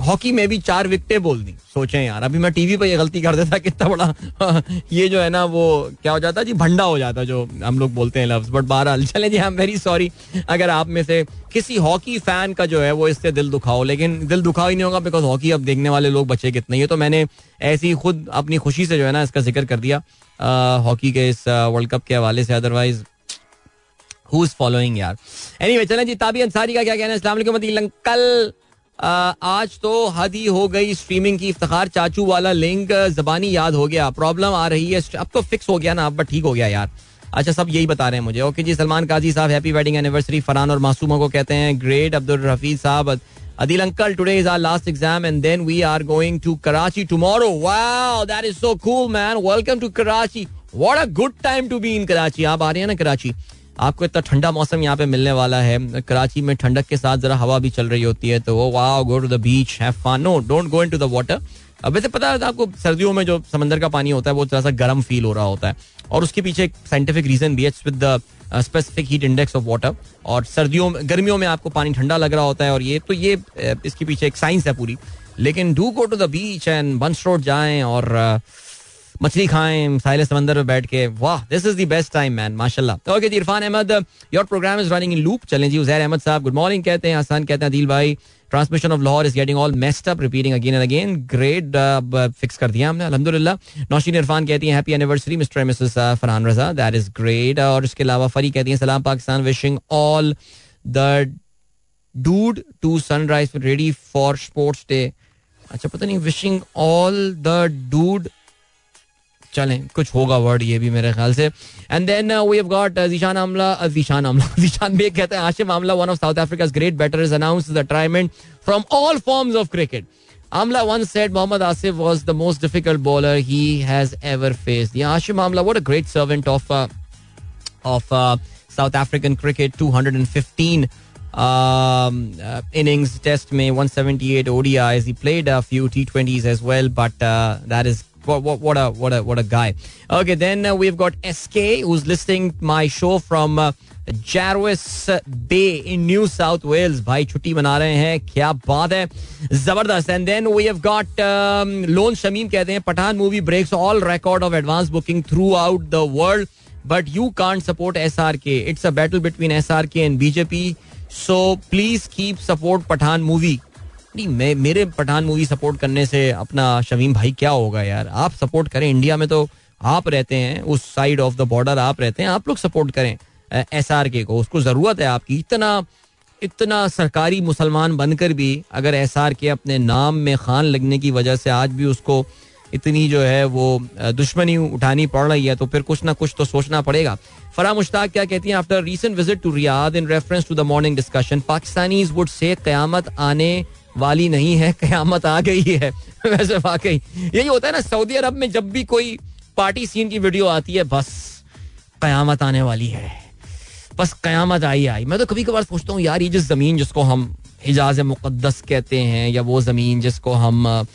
हॉकी में भी चार विकेटें बोल दी। सोचें यार, अभी मैं टीवी पर ये गलती कर देता, कितना बड़ा, ये जो है ना वो क्या हो जाता, जी भंडा हो जाता, जो हम लोग बोलते हैं लफ्ज बट बहरहाल, चले जी आई एम वेरी सॉरी अगर आप में से किसी हॉकी फ़ैन का जो है वो इससे दिल दुखाओ, लेकिन दिल दुखाओ ही नहीं होगा बिकॉज़ हॉकी अब देखने वाले लोग बचे कितने ही तो मैंने ऐसी खुद अपनी खुशी से जो है ना इसका ज़िक्र कर दिया हॉकी के इस वर्ल्ड कप के हवाले से अदरवाइज़ हु इज़ फॉलोइंग यार एनीवे चलें जी ताबी अंसारी का क्या कहना है? अस्सलाम वालेकुम अंकल। आज तो हद ही हो गई स्ट्रीमिंग की इफ्तार। चाचू वाला लिंक जबानी याद हो गया। प्रॉब्लम आ रही है अब तो फिक्स हो गया ना अब ठीक हो गया यार। अच्छा सब यही बता रहे हैं मुझे। ओके जी सलमान काजी साहब हैप्पी वेडिंग एनिवर्सरी फरहान और मासूमों को कहते हैं ग्रेट अब्दुल रफीज साहब Adil uncle today is our last exam and then we are going to Karachi tomorrow. Wow, that is so cool, man. Welcome to Karachi. What a good time to be in Karachi. आप आ रहे हैं ना कराची आपको इतना ठंडा मौसम यहाँ पे मिलने वाला है। कराची में ठंडक के साथ जरा हवा भी चल रही होती है तो वो वाह go to the beach have fun no don't go into the water वैसे पता है आपको सर्दियों में जो समंदर का पानी होता है वो थोड़ा सा गर्म फील हो रहा होता है। और उसके पीछे एक साइंटिफिक रीजन भी है with the specific heat index of water और सर्दियों में गर्मियों में आपको पानी ठंडा लग रहा होता है और ये तो ये इसके पीछे एक साइंस है पूरी। लेकिन do go to the beach and Burns Road जाएँ और uh, मछली खाएँ, साहिल समंदर में बैठ के। वाह this is the best time man माशाल्लाह। Okay ji, Irfan Ahmad your programme is running in loop चलें जी, उजैर अहमद साहब गुड मॉर्निंग कहते हैं, आसान कहते हैं दिल भाई। Transmission of Lahore is getting all messed up repeating again and again great fix कर दिया हमने, अल्हम्दुलिल्लाह। नौशीन इरफान कहती हैं happy anniversary mister and missus Farhan Raza that is great और इसके अलावा फरी कहती हैं, सलाम Pakistan wishing all the dude to Sunrise ready for sports day अच्छा पता नहीं विशिंग ऑल द डूड चलें कुछ होगा वर्ड ये भी मेरे ख्याल से and then we have got Zeeshan Amla Zeeshan Amla Zeeshan Baig कहते हैं Hashim Amla one of South Africa great batter is announce the retirement from all forms of cricket once said Mohammad Asif was the most difficult bowler he has ever faced. Yeah, Ashim Amla, what a great servant of uh, of uh, South African cricket. 215 um, uh, innings, Test May 178 ODIs. He played a few T20s as well, but uh, that is what, what, what a what a what a guy. Okay, then uh, we've got SK who's listening my show from uh, Jarvis Bay in New South Wales. भाई छुट्टी मना रहे हैं क्या बात है ज़बरदस्त and then we have got Lone Shamim कहते हैं Pathaan movie breaks all record of advance booking throughout the world but you can't support S R K it's a battle between S R K and BJP so please keep support Pathaan movie नहीं, मैं, मेरे Pathan movie support करने से अपना शमीम भाई क्या होगा यार? आप सपोर्ट करें, इंडिया में तो आप रहते हैं, उस साइड ऑफ़ द बॉर्डर आप रहते हैं, आप लोग सपोर्ट करें एस आर के को। उसको ज़रूरत है आपकी। इतना इतना सरकारी मुसलमान बनकर भी अगर एस आर के अपने नाम में खान लगने की वजह से आज भी उसको इतनी जो है वो दुश्मनी उठानी पड़ रही है तो फिर कुछ ना कुछ तो सोचना पड़ेगा। फरा मुश्ताक क्या कहती हैं? After recent visit to Riyadh in reference to the morning discussion Pakistanis would say कयामत आने वाली नहीं है, क्यामत आ गई है। वैसे वाकई। यही होता है ना, सऊदी अरब में जब भी कोई पार्टी सीन की वीडियो आती है, बस कयामत आने वाली है। बस कयामत आई आई। मैं तो कभी कभार सोचता हूँ, यार, ये जिस ज़मीन जिसको हम हिजाज मुक़दस कहते हैं, या वो ज़मीन जिसको हम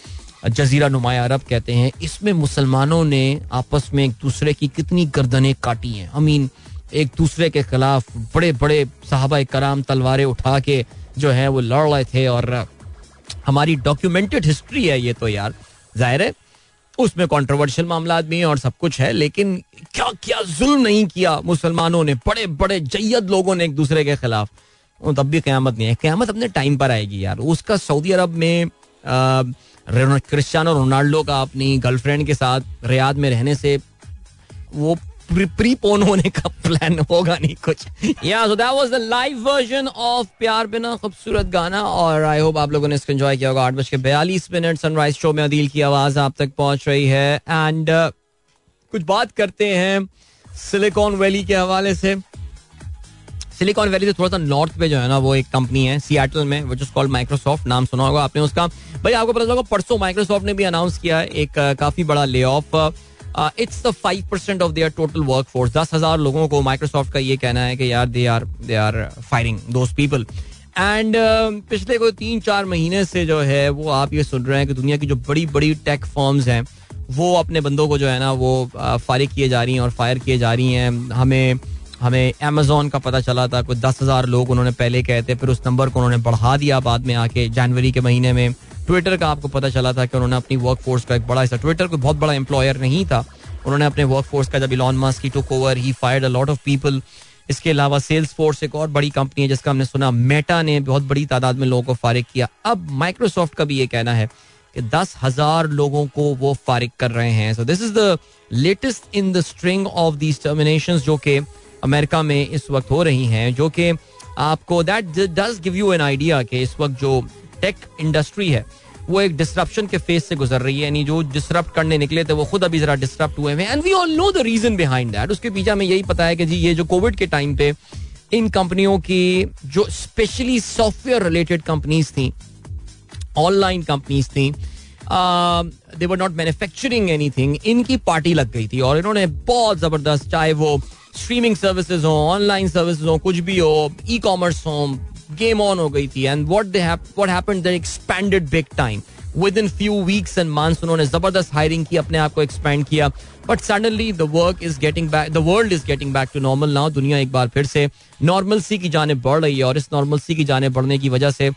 जजीरा नुमाया अरब कहते हैं, इसमें मुसलमानों ने आपस में एक दूसरे की कितनी गर्दनें काटी हैं? आई मीन एक दूसरे के खिलाफ बड़े बड़े साहबा कराम तलवारें उठा के जो है, वो लड़ रहे थे और हमारी डॉक्यूमेंटेड हिस्ट्री है ये तो यार। ज़ाहिर है, उसमें कंट्रोवर्शियल मामला भी और सब कुछ है, लेकिन क्या क्या जुल्म नहीं किया मुसलमानों ने, बड़े बड़े जैद लोगों ने एक दूसरे के खिलाफ। तब भी क्यामत नहीं है। क्यामत अपने टाइम पर आएगी यार। उसका सऊदी अरब में क्रिस्टियानो रोनाल्डो का अपनी गर्लफ्रेंड के साथ रियाद में रहने से वो प्रीपोन होने का प्लान होगा नहीं कुछ। Yeah so that was the live version of प्यार बिना खूबसूरत गाना और आई होप आप लोगों ने इसको एंजॉय किया होगा। आठ बज के बयालीस मिनट सनराइज शो में अदील की आवाज़ आप तक पहुँच रही है। एंड uh, कुछ बात करते हैं सिलिकॉन वैली के हवाले से। सिलिकॉन वैली से थोड़ा सा नॉर्थ पे जो है ना वो एक कंपनी है सियाटल में विच इज़ कॉल्ड माइक्रोसॉफ्ट नाम सुना होगा आपने उसका। भाई आपको पता चला परसों माइक्रोसॉफ्ट ने भी अनाउंस किया है एक काफ़ी बड़ा layoff it's the five percent of their total workforce दस हज़ार लोगों को माइक्रोसॉफ्ट का ये कहना है कि यार they are they are firing those people and पिछले कोई तीन चार महीने से जो है, वो आप ये सुन रहे हैं कि दुनिया की जो बड़ी बड़ी टेक फर्म्स हैं, वो अपने बंदों को जो है ना, वो फारिग किए जा रही हैं और फायर किए जा रही हैं। हमें हमें अमेजोन का पता चला था, कुछ दस हज़ार लोग उन्होंने पहले कहे थे, फिर उस नंबर को उन्होंने बढ़ा दिया बाद में आके जनवरी के महीने में। ट्विटर का आपको पता चला था कि उन्होंने अपनी वर्क फोर्स का एक बड़ा हिस्सा ट्विटर कोई बहुत बड़ा एम्प्लॉयर नहीं था। उन्होंने अपने वर्क फोर्स का जब इलॉन मस्क की took over he fired a lot of people इसके अलावा सेल्स फोर्स एक और बड़ी कंपनी है जिसका हमने सुना मेटा ने बहुत बड़ी तादाद में लोगों को फारिग किया। अब माइक्रोसॉफ्ट का भी ये कहना है कि दस हज़ार लोगों को वो फारिग कर रहे हैं। So this is the latest in the string of these termination जो कि अमेरिका में इस वक्त हो रही हैं, जो कि आपको that does give you an idea कि इस वक्त जो टेक इंडस्ट्री है वो एक डिस्ट्रप्शन के फेस से गुजर रही है, यानी जो डिस्टर्ब करने निकले थे, वो खुद अभी जरा डिस्टर्ब हुए हैं। And we all know the reason behind that उसके पीछे हमें यही पता है कि जी, ये जो कोविड के टाइम पे इन कंपनियों की जो स्पेशली सॉफ्टवेयर रिलेटेड कंपनीज़ थी ऑनलाइन कंपनीज़ थी they were not manufacturing anything इनकी पार्टी लग गई थी। और इन्होंने बहुत ज़बरदस्त, चाहे वो स्ट्रीमिंग सर्विसेज़ हो ऑनलाइन सर्विसेज़ हो, कुछ भी हो ई कॉमर्स हो गेम ऑन हो गई थी and what they what happened they expanded big time within few weeks and months उन्होंने ज़बरदस्त हायरिंग की, अपने आप को एक्सपेंड किया. But suddenly the work is getting back the world is getting back to normal now दुनिया एक बार फिर से नॉर्मल सी की जाने बढ़ रही है, और इस नॉर्मल सी की जाने बढ़ने की वजह से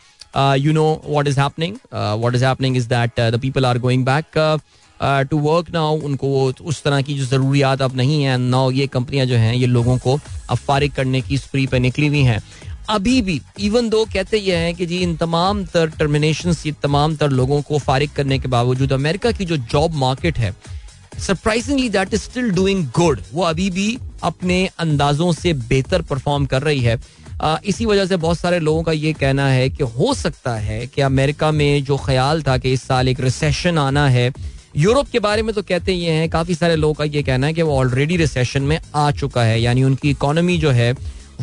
you know what is happening what is happening is that the people are going back to work now उनको वो उस तरह की जो ज़रूरियात अब नहीं है नाउ ये कंपनियाँ जो हैं, ये लोगों को अब फारिग करने की स्प्री पे निकली हुई हैं। अभी भी इवन दो कहते ये हैं कि जी इन तमाम तर टर्मिनेशन ये तमाम तर लोगों को फारिग करने के बावजूद अमेरिका की जो जॉब मार्केट है surprisingly that is still doing good वो अभी भी अपने अंदाजों से बेहतर परफॉर्म कर रही है। आ, इसी वजह से बहुत सारे लोगों का ये कहना है कि हो सकता है कि अमेरिका में जो ख्याल था कि इस साल एक रिसेशन आना है यूरोप के बारे में तो कहते ये हैं काफ़ी सारे लोगों का ये कहना है कि वो ऑलरेडी रिसेशन में आ चुका है। यानी उनकी इकोनॉमी जो है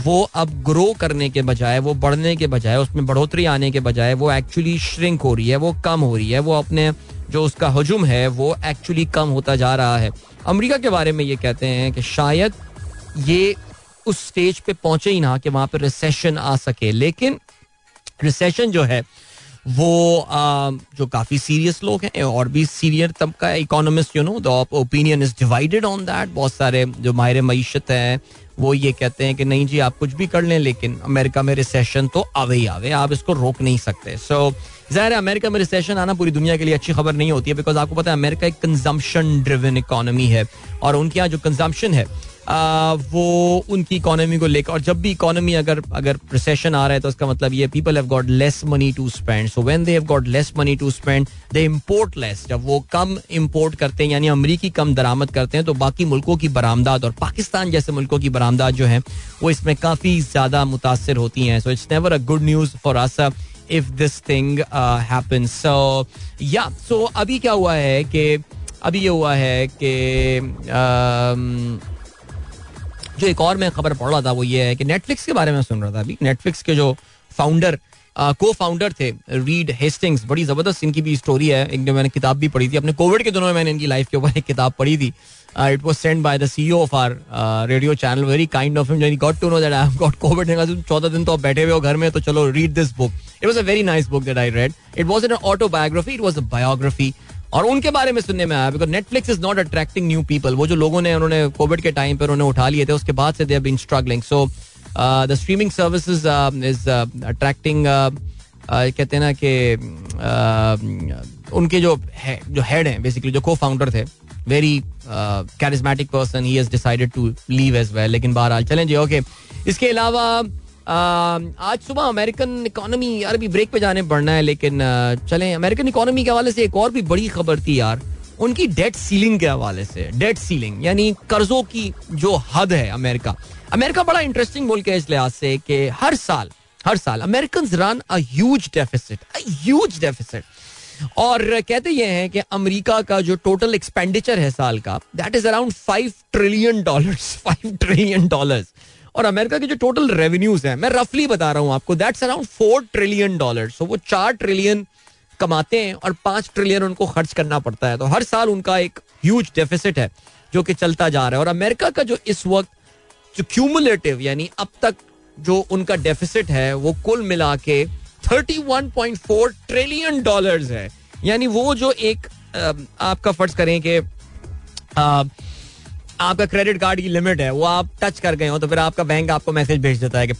वो अब ग्रो करने के बजाय, वो बढ़ने के बजाय, उसमें बढ़ोतरी आने के बजाय वो एक्चुअली श्रिंक हो रही है, वो कम हो रही है, वो अपने जो उसका हजुम है, वो एक्चुअली कम होता जा रहा है। अमरीका के बारे में ये कहते हैं कि शायद ये उस स्टेज पे पहुँचे ही ना कि वहाँ पर रिसेशन आ सके, लेकिन रिसेशन जो है वो आ, जो काफ़ी सीरियस लोग हैं और भी सीनियर तबका economist you know the opinion is divided on that बहुत सारे जो माहिर मीशत हैं वो ये कहते हैं कि नहीं जी आप कुछ भी कर लें लेकिन अमेरिका में रिसेशन तो आवे ही आवे आप इसको रोक नहीं सकते। सो so, ज़ाहिर है अमेरिका में रिसेशन आना पूरी दुनिया के लिए अच्छी खबर नहीं होती है बिकॉज़ आपको पता है अमेरिका एक कंजम्पशन ड्रिवन इकोनॉमी है और उनके यहाँ जो कंजम्पशन है वो उनकी इकोनॉमी को लेकर, और जब भी इकोनॉमी अगर अगर रिसेशन आ रहा है तो उसका मतलब ये people have got less money to spend so when they have got less money to spend they import less जब वो कम इम्पोर्ट करते हैं, यानी अमरीकी कम दरामद करते हैं तो बाकी मुल्कों की बरामदाद और पाकिस्तान जैसे मुल्कों की बरामदाद जो है, वो इसमें काफ़ी ज़्यादा मुतासर होती हैं। So it's never a good news for us if this thing so yeah so अभी क्या हुआ है कि, अभी ये हुआ है कि जो एक और मैं खबर पढ़ रहा था, वो ये है कि नेटफ्लिक्स के बारे में सुन रहा था अभी। नेटफ्लिक्स के जो फाउंडर को फाउंडर थे रीड हेस्टिंग्स बड़ी ज़बरदस्त इनकी भी स्टोरी है। एक मैंने किताब भी पढ़ी थी। अपने कोविड के दिनों में मैंने इनकी लाइफ के ऊपर एक किताब पढ़ी थी। It was send by the CEO of our radio channel very kind of him got to know that I got COVID चौदह दिन तो आप बैठे हुए हो घर में तो चलो read this book it was a very nice book that I read it was an autobiography it was a biography और उनके बारे में सुनने में आया because Netflix is not attracting new people वो जो लोगों ने उन्होंने कोविड के टाइम पर उन्हें उठा लिए थे उसके बाद से they been struggling so the streaming services is attracting कहते हैं ना कि uh, उनके जो है, जो हेड हैं बेसिकली जो को फाउंडर थे very charismatic person he has decided to leave as well लेकिन बहरहाल चलें जी ओके इसके अलावा आज सुबह अमेरिकन इकोनॉमी यार अभी ब्रेक पे जाने पड़ना है, लेकिन चले अमेरिकन इकोनॉमी के हवाले से एक और भी बड़ी खबर थी यार। उनकी डेट सीलिंग के हवाले से डेट सीलिंग यानी कर्जों की जो हद है अमेरिका अमेरिका बड़ा इंटरेस्टिंग मुल्क है इस लिहाज से कि हर साल हर साल American run a deficit a deficit और कहते ये हैं कि अमेरिका का जो टोटल एक्सपेंडिचर है साल का that is around five trillion dollar five trillion dollar और अमेरिका के जो टोटल रेवेन्यूज हैं, मैं रफली बता रहा हूँ आपको that's around four trillion dollar so वो चार ट्रिलियन कमाते हैं और पाँच ट्रिलियन उनको खर्च करना पड़ता है। तो हर साल उनका एक ह्यूज डेफिसिट है, जो कि चलता जा रहा है। और अमेरिका का जो इस वक्त जो क्यूमुलेटिव यानी अब तक जो उनका डेफिसिट है, वो कुल मिला के 31.4 ट्रिलियन डॉलर है। यानी वो जो एक आपका फ़र्ज़ करें कि आपका क्रेडिट कार्ड की लिमिट है वो आप टच कर गए हो तो फिर आपका बैंक आपको मैसेज भेज देता है कि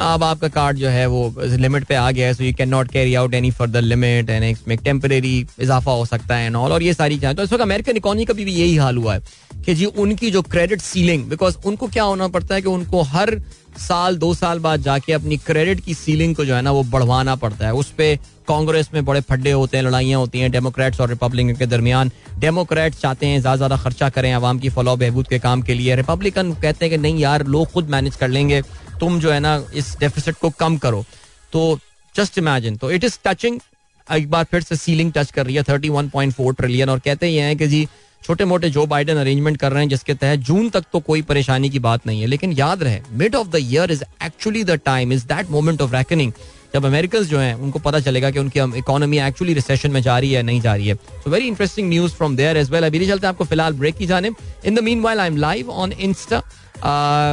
अब आपका कार्ड जो है वो लिमिट पे आ गया है so you can not carry out any further limit and इसमें टेम्परेरी इजाफा हो सकता है एंड ऑल और ये सारी चीज़ें। तो इस वक्त अमेरिकन इकोनॉमी का भी, यही हाल हुआ है कि जी उनकी जो क्रेडिट सीलिंग बिकॉज़ उनको क्या होना पड़ता है कि उनको हर साल दो साल बाद जाके अपनी क्रेडिट की सीलिंग को जो है ना वो बढ़वाना पड़ता है। उस पर कांग्रेस में बड़े फड्डे होते हैं, लड़ाइयाँ होती हैं डेमोक्रेट्स और रिपब्लिकन के दरमियान। डेमोक्रेट्स चाहते हैं ज़्यादा ज़्यादा खर्चा करें आवाम की फलाह बहबूद के काम के लिए। रिपब्लिकन कहते हैं कि नहीं यार, लोग खुद मैनेज कर लेंगे। तुम जो है ना, इस डेफिसिट को कम करो। तो जस्ट इमेजिन तो इट इज़ टचिंग एक बार फिर से सीलिंग टच कर रही है thirty one point four trillion और कहते ये हैं कि जी छोटे मोटे जो बाइडन अरेंजमेंट कर रहे हैं, जिसके तहत जून तक तो कोई परेशानी की बात नहीं है। लेकिन याद रहे mid of the year is actually the time is that moment of reckoning जब अमेरिकन जो हैं, उनको पता चलेगा कि उनकी इकोनॉमी एक्चुअली रिसेशन में जा रही है, नहीं जा रही है। So very interesting news from there as well अभी चलते हैं आपको फ़िलहाल ब्रेक की जाने। In the meanwhile I am live on Insta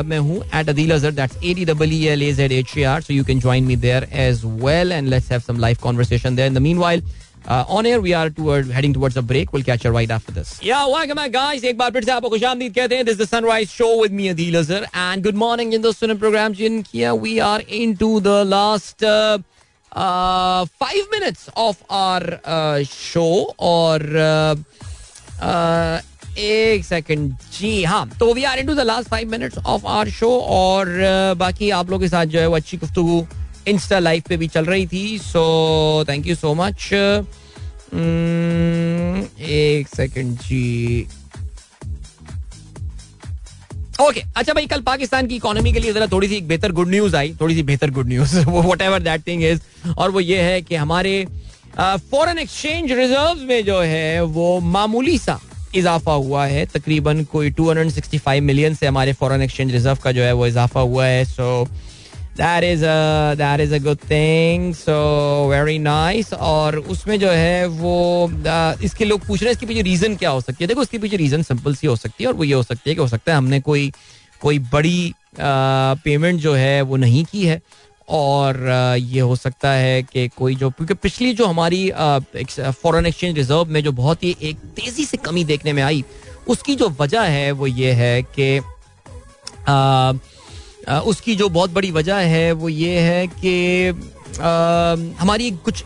मैं हूँ at Adeel Azhar that's A D double E L A Z H R so you can join me there as well and let's have some live conversation there in the meanwhile Uh, on air, we are toward heading towards a break. We'll catch you right after this. Yeah, welcome back, guys. एक बार फिर से आपको खुशामदीद कहते हैं. This is the Sunrise Show with me, Adil Azhar. And good morning in the Sunan program. जिन किया we are into the last uh, uh, five minutes of our uh, show और uh, uh, एक second जी हाँ तो we are into the last five minutes of our show और uh, बाकी आप लोगों के साथ जो है वो अच्छी गुफ्तु इंस्टा लाइव पे भी चल रही थी so thank you so much एक सेकंड जी। ओके अच्छा भाई कल पाकिस्तान की इकोनॉमी के लिए जरा थोड़ी सी एक बेहतर गुड न्यूज़ आई थोड़ी सी बेहतर good news whatever that thing is और वो ये है कि हमारे फॉरेन एक्सचेंज रिज़र्व में जो है वो मामूली सा इजाफा हुआ है। तकरीबन कोई 265 मिलियन से हमारे फॉरेन एक्सचेंज रिज़र्व का जो है वो इजाफा हुआ है so so, that is that is a good thing so very nice और उसमें जो है वो इसके लोग पूछ रहे हैं, इसके पीछे रीजन क्या हो सकती है? देखो, इसके पीछे रीजन सिंपल सी हो सकती है और वो ये हो सकती है कि हो सकता है हमने कोई कोई बड़ी पेमेंट जो है वो नहीं की है। और ये हो सकता है कि कोई जो, क्योंकि पिछली जो हमारी फॉरेन एक्सचेंज रिज़र्व में जो बहुत ही एक तेज़ी से कमी देखने में आई, उसकी जो वजह है वो ये है कि उसकी जो बहुत बड़ी वजह है वो ये है कि हमारी कुछ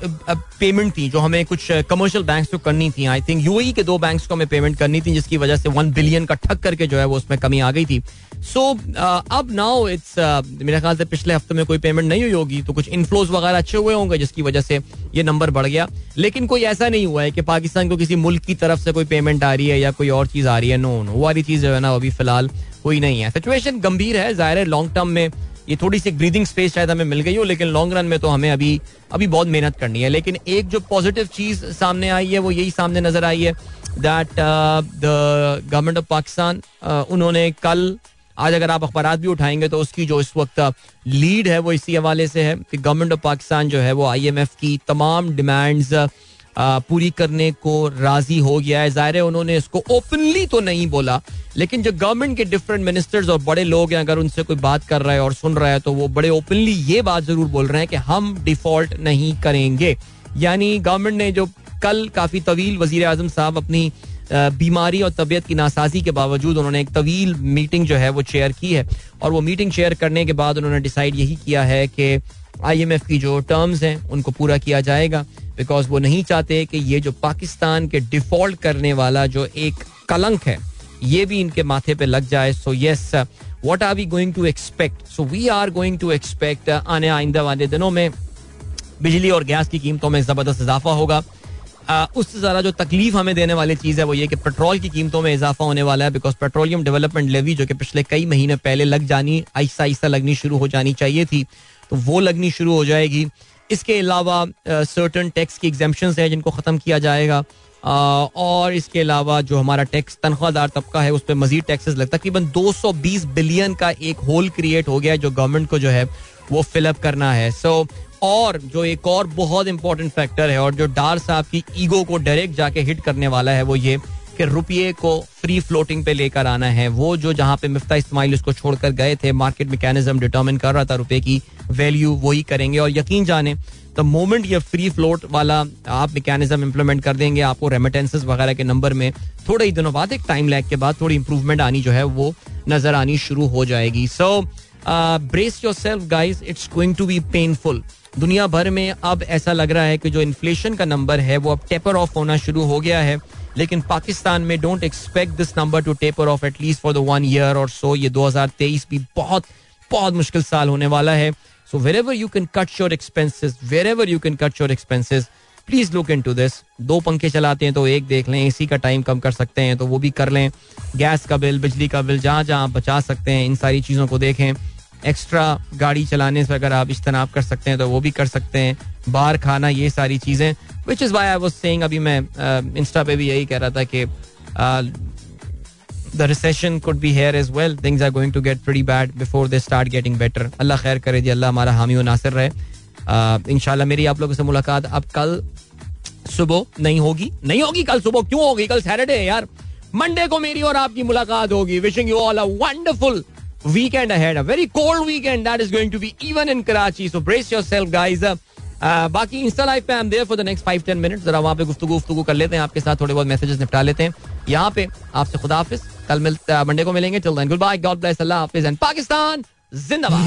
पेमेंट थी जो हमें कुछ कमर्शियल बैंक्स को करनी थी। आई थिंक यूएई के दो बैंक्स को हमें पेमेंट करनी थी, जिसकी वजह से वन बिलियन का ठग करके जो है वो उसमें कमी आ गई थी। सो अब नाउ इट्स मेरे ख्याल से पिछले हफ़्ते में कोई पेमेंट नहीं हुई होगी तो कुछ इनफ्लोज वगैरह अच्छे हुए होंगे, जिसकी वजह से ये नंबर बढ़ गया। लेकिन कोई ऐसा नहीं हुआ है कि पाकिस्तान को किसी मुल्क की तरफ़ से कोई पेमेंट आ रही है या कोई और चीज़ आ रही है। नो नो वाली चीज़ जो है ना अभी फ़िलहाल कोई नहीं है। सिचुएशन गंभीर है, ज़ाहिर है लॉन्ग टर्म में ये थोड़ी सी ब्रीदिंग स्पेस शायद हमें मिल गई हो, लेकिन लॉन्ग रन में तो हमें अभी अभी बहुत मेहनत करनी है। लेकिन एक जो पॉजिटिव चीज़ सामने आई है, वो यही सामने नज़र आई है that the government of Pakistan उन्होंने कल, आज अगर आप अखबार भी उठाएँगे तो उसकी जो इस वक्त लीड है, वो इसी हवाले से है कि गवर्नमेंट ऑफ़ पाकिस्तान जो है, वो आईएमएफ की तमाम डिमांड्स पूरी करने को राज़ी हो गया है। ज़ाहिर है उन्होंने इसको ओपनली तो नहीं बोला, लेकिन जो गवर्नमेंट के डिफरेंट मिनिस्टर्स और बड़े लोग हैं, अगर उनसे कोई बात कर रहा है और सुन रहा है तो वो बड़े ओपनली ये बात ज़रूर बोल रहे हैं कि हम डिफ़ॉल्ट नहीं करेंगे। यानी गवर्नमेंट ने जो कल काफ़ी तवील वज़ीर आज़म साहब अपनी बीमारी और तबीयत की नासाजी के बावजूद उन्होंने एक तवील मीटिंग जो है वो चेयर की है। और वो मीटिंग चेयर करने के बाद उन्होंने डिसाइड यही किया है कि आईएमएफ की जो टर्म्स हैं, उनको पूरा किया जाएगा बिकॉज़ वो नहीं चाहते कि ये जो पाकिस्तान के डिफ़ॉल्ट करने वाला जो एक कलंक है, ये भी इनके माथे पे लग जाए। So yes what are we going to expect so we are going to expect आने आइंदा वाले दिनों में बिजली और गैस की कीमतों में ज़बरदस्त इजाफा होगा। उससे ज़्यादा जो तकलीफ़ हमें देने वाली चीज़ है, वो ये कि पेट्रोल की कीमतों में इजाफा होने वाला है बिकॉज़ पेट्रोलियम डेवलपमेंट लेवी जो कि पिछले कई महीने पहले लग जानी आहिस्ता आहिस्ता लगनी शुरू हो जानी चाहिए थी। तो वो लगनी शुरू हो जाएगी। इसके अलावा सर्टन टैक्स की एग्जामेशन है जिनको ख़त्म किया जाएगा। और इसके अलावा जो हमारा टैक्स तनख्वाहदार तबका है, उस पर मजीद टैक्सेस लगता तकरीबन 220 बिलियन का एक होल क्रिएट हो गया है जो गवर्नमेंट को जो है, वो फिलअप करना है। सो और जो एक और बहुत इंपॉर्टेंट फैक्टर है, और जो डार साहब की ईगो को डायरेक्ट जाके हिट करने वाला है, वो ये कि रुपये को फ्री फ्लोटिंग पे लेकर आना है। वो जो जहाँ पे मिफ्ता इस्माइल उसको छोड़कर गए थे मार्केट मैकेनिज्म डिटर्मिन कर रहा था रुपए की वैल्यू वही करेंगे। और यकीन जाने द मोमेंट ये फ्री फ्लोट वाला आप मैकेनिज्म इंप्लीमेंट कर देंगे, आपको रेमिटेंसेज वगैरह के नंबर में थोड़े ही दिनों बाद, एक टाइम लैग के बाद थोड़ी इंप्रूवमेंट आनी जो है, वो नज़र आनी शुरू हो जाएगी। So brace yourself guys it's going to be painful दुनिया भर में अब ऐसा लग रहा है कि जो इन्फ्लेशन का नंबर है, वो अब टेपर ऑफ़ होना शुरू हो गया है। लेकिन पाकिस्तान में don't expect this number to taper off at least for the one year और सो ये 2023 भी बहुत बहुत मुश्किल साल होने वाला है। So wherever you can cut your expenses wherever you can cut your expenses please look into this दो पंखे चलाते हैं तो एक देख लें एसी का टाइम कम कर सकते हैं तो वो भी कर लें। गैस का बिल बिजली का बिल जहाँ जहाँ बचा सकते हैं, इन सारी चीज़ों को देखें। एक्स्ट्रा गाड़ी चलाने से अगर आप इज्तनाब कर सकते हैं तो वो भी कर सकते हैं। बाहर खाना, ये सारी चीज़ें। Which is why I was saying अभी मैं इंस्टा पे भी यही कह रहा था कि the recession could be here as well things are going to get pretty bad before they start getting better अल्लाह खैर करे जी अल्लाह हमारा हामी नासिर रहे। इनशाला मेरी आप लोगों से मुलाकात अब कल सुबह नहीं होगी। नहीं होगी कल सुबह क्यों होगी? कल सैटरडे है यार। मंडे को मेरी और आपकी मुलाकात होगी। Wishing you all a wonderful weekend ahead. A very cold weekend that is going to be even in Karachi. So brace yourself guys. uh, बाकी इंस्टा लाइफ पे I am there for the next five ten minute जरा वहाँ पे गुफ्तु गुफ्तु कर लेते हैं, आपके साथ थोड़े बहुत मैसेजेस निपटा लेते हैं। यहाँ पे आपसे खुदा हाफिज, कल मिलते मंडे को मिलेंगे। चल गुड बाय गॉड ब्लेस अल्लाह हाफिज एंड पाकिस्तान जिंदाबाद।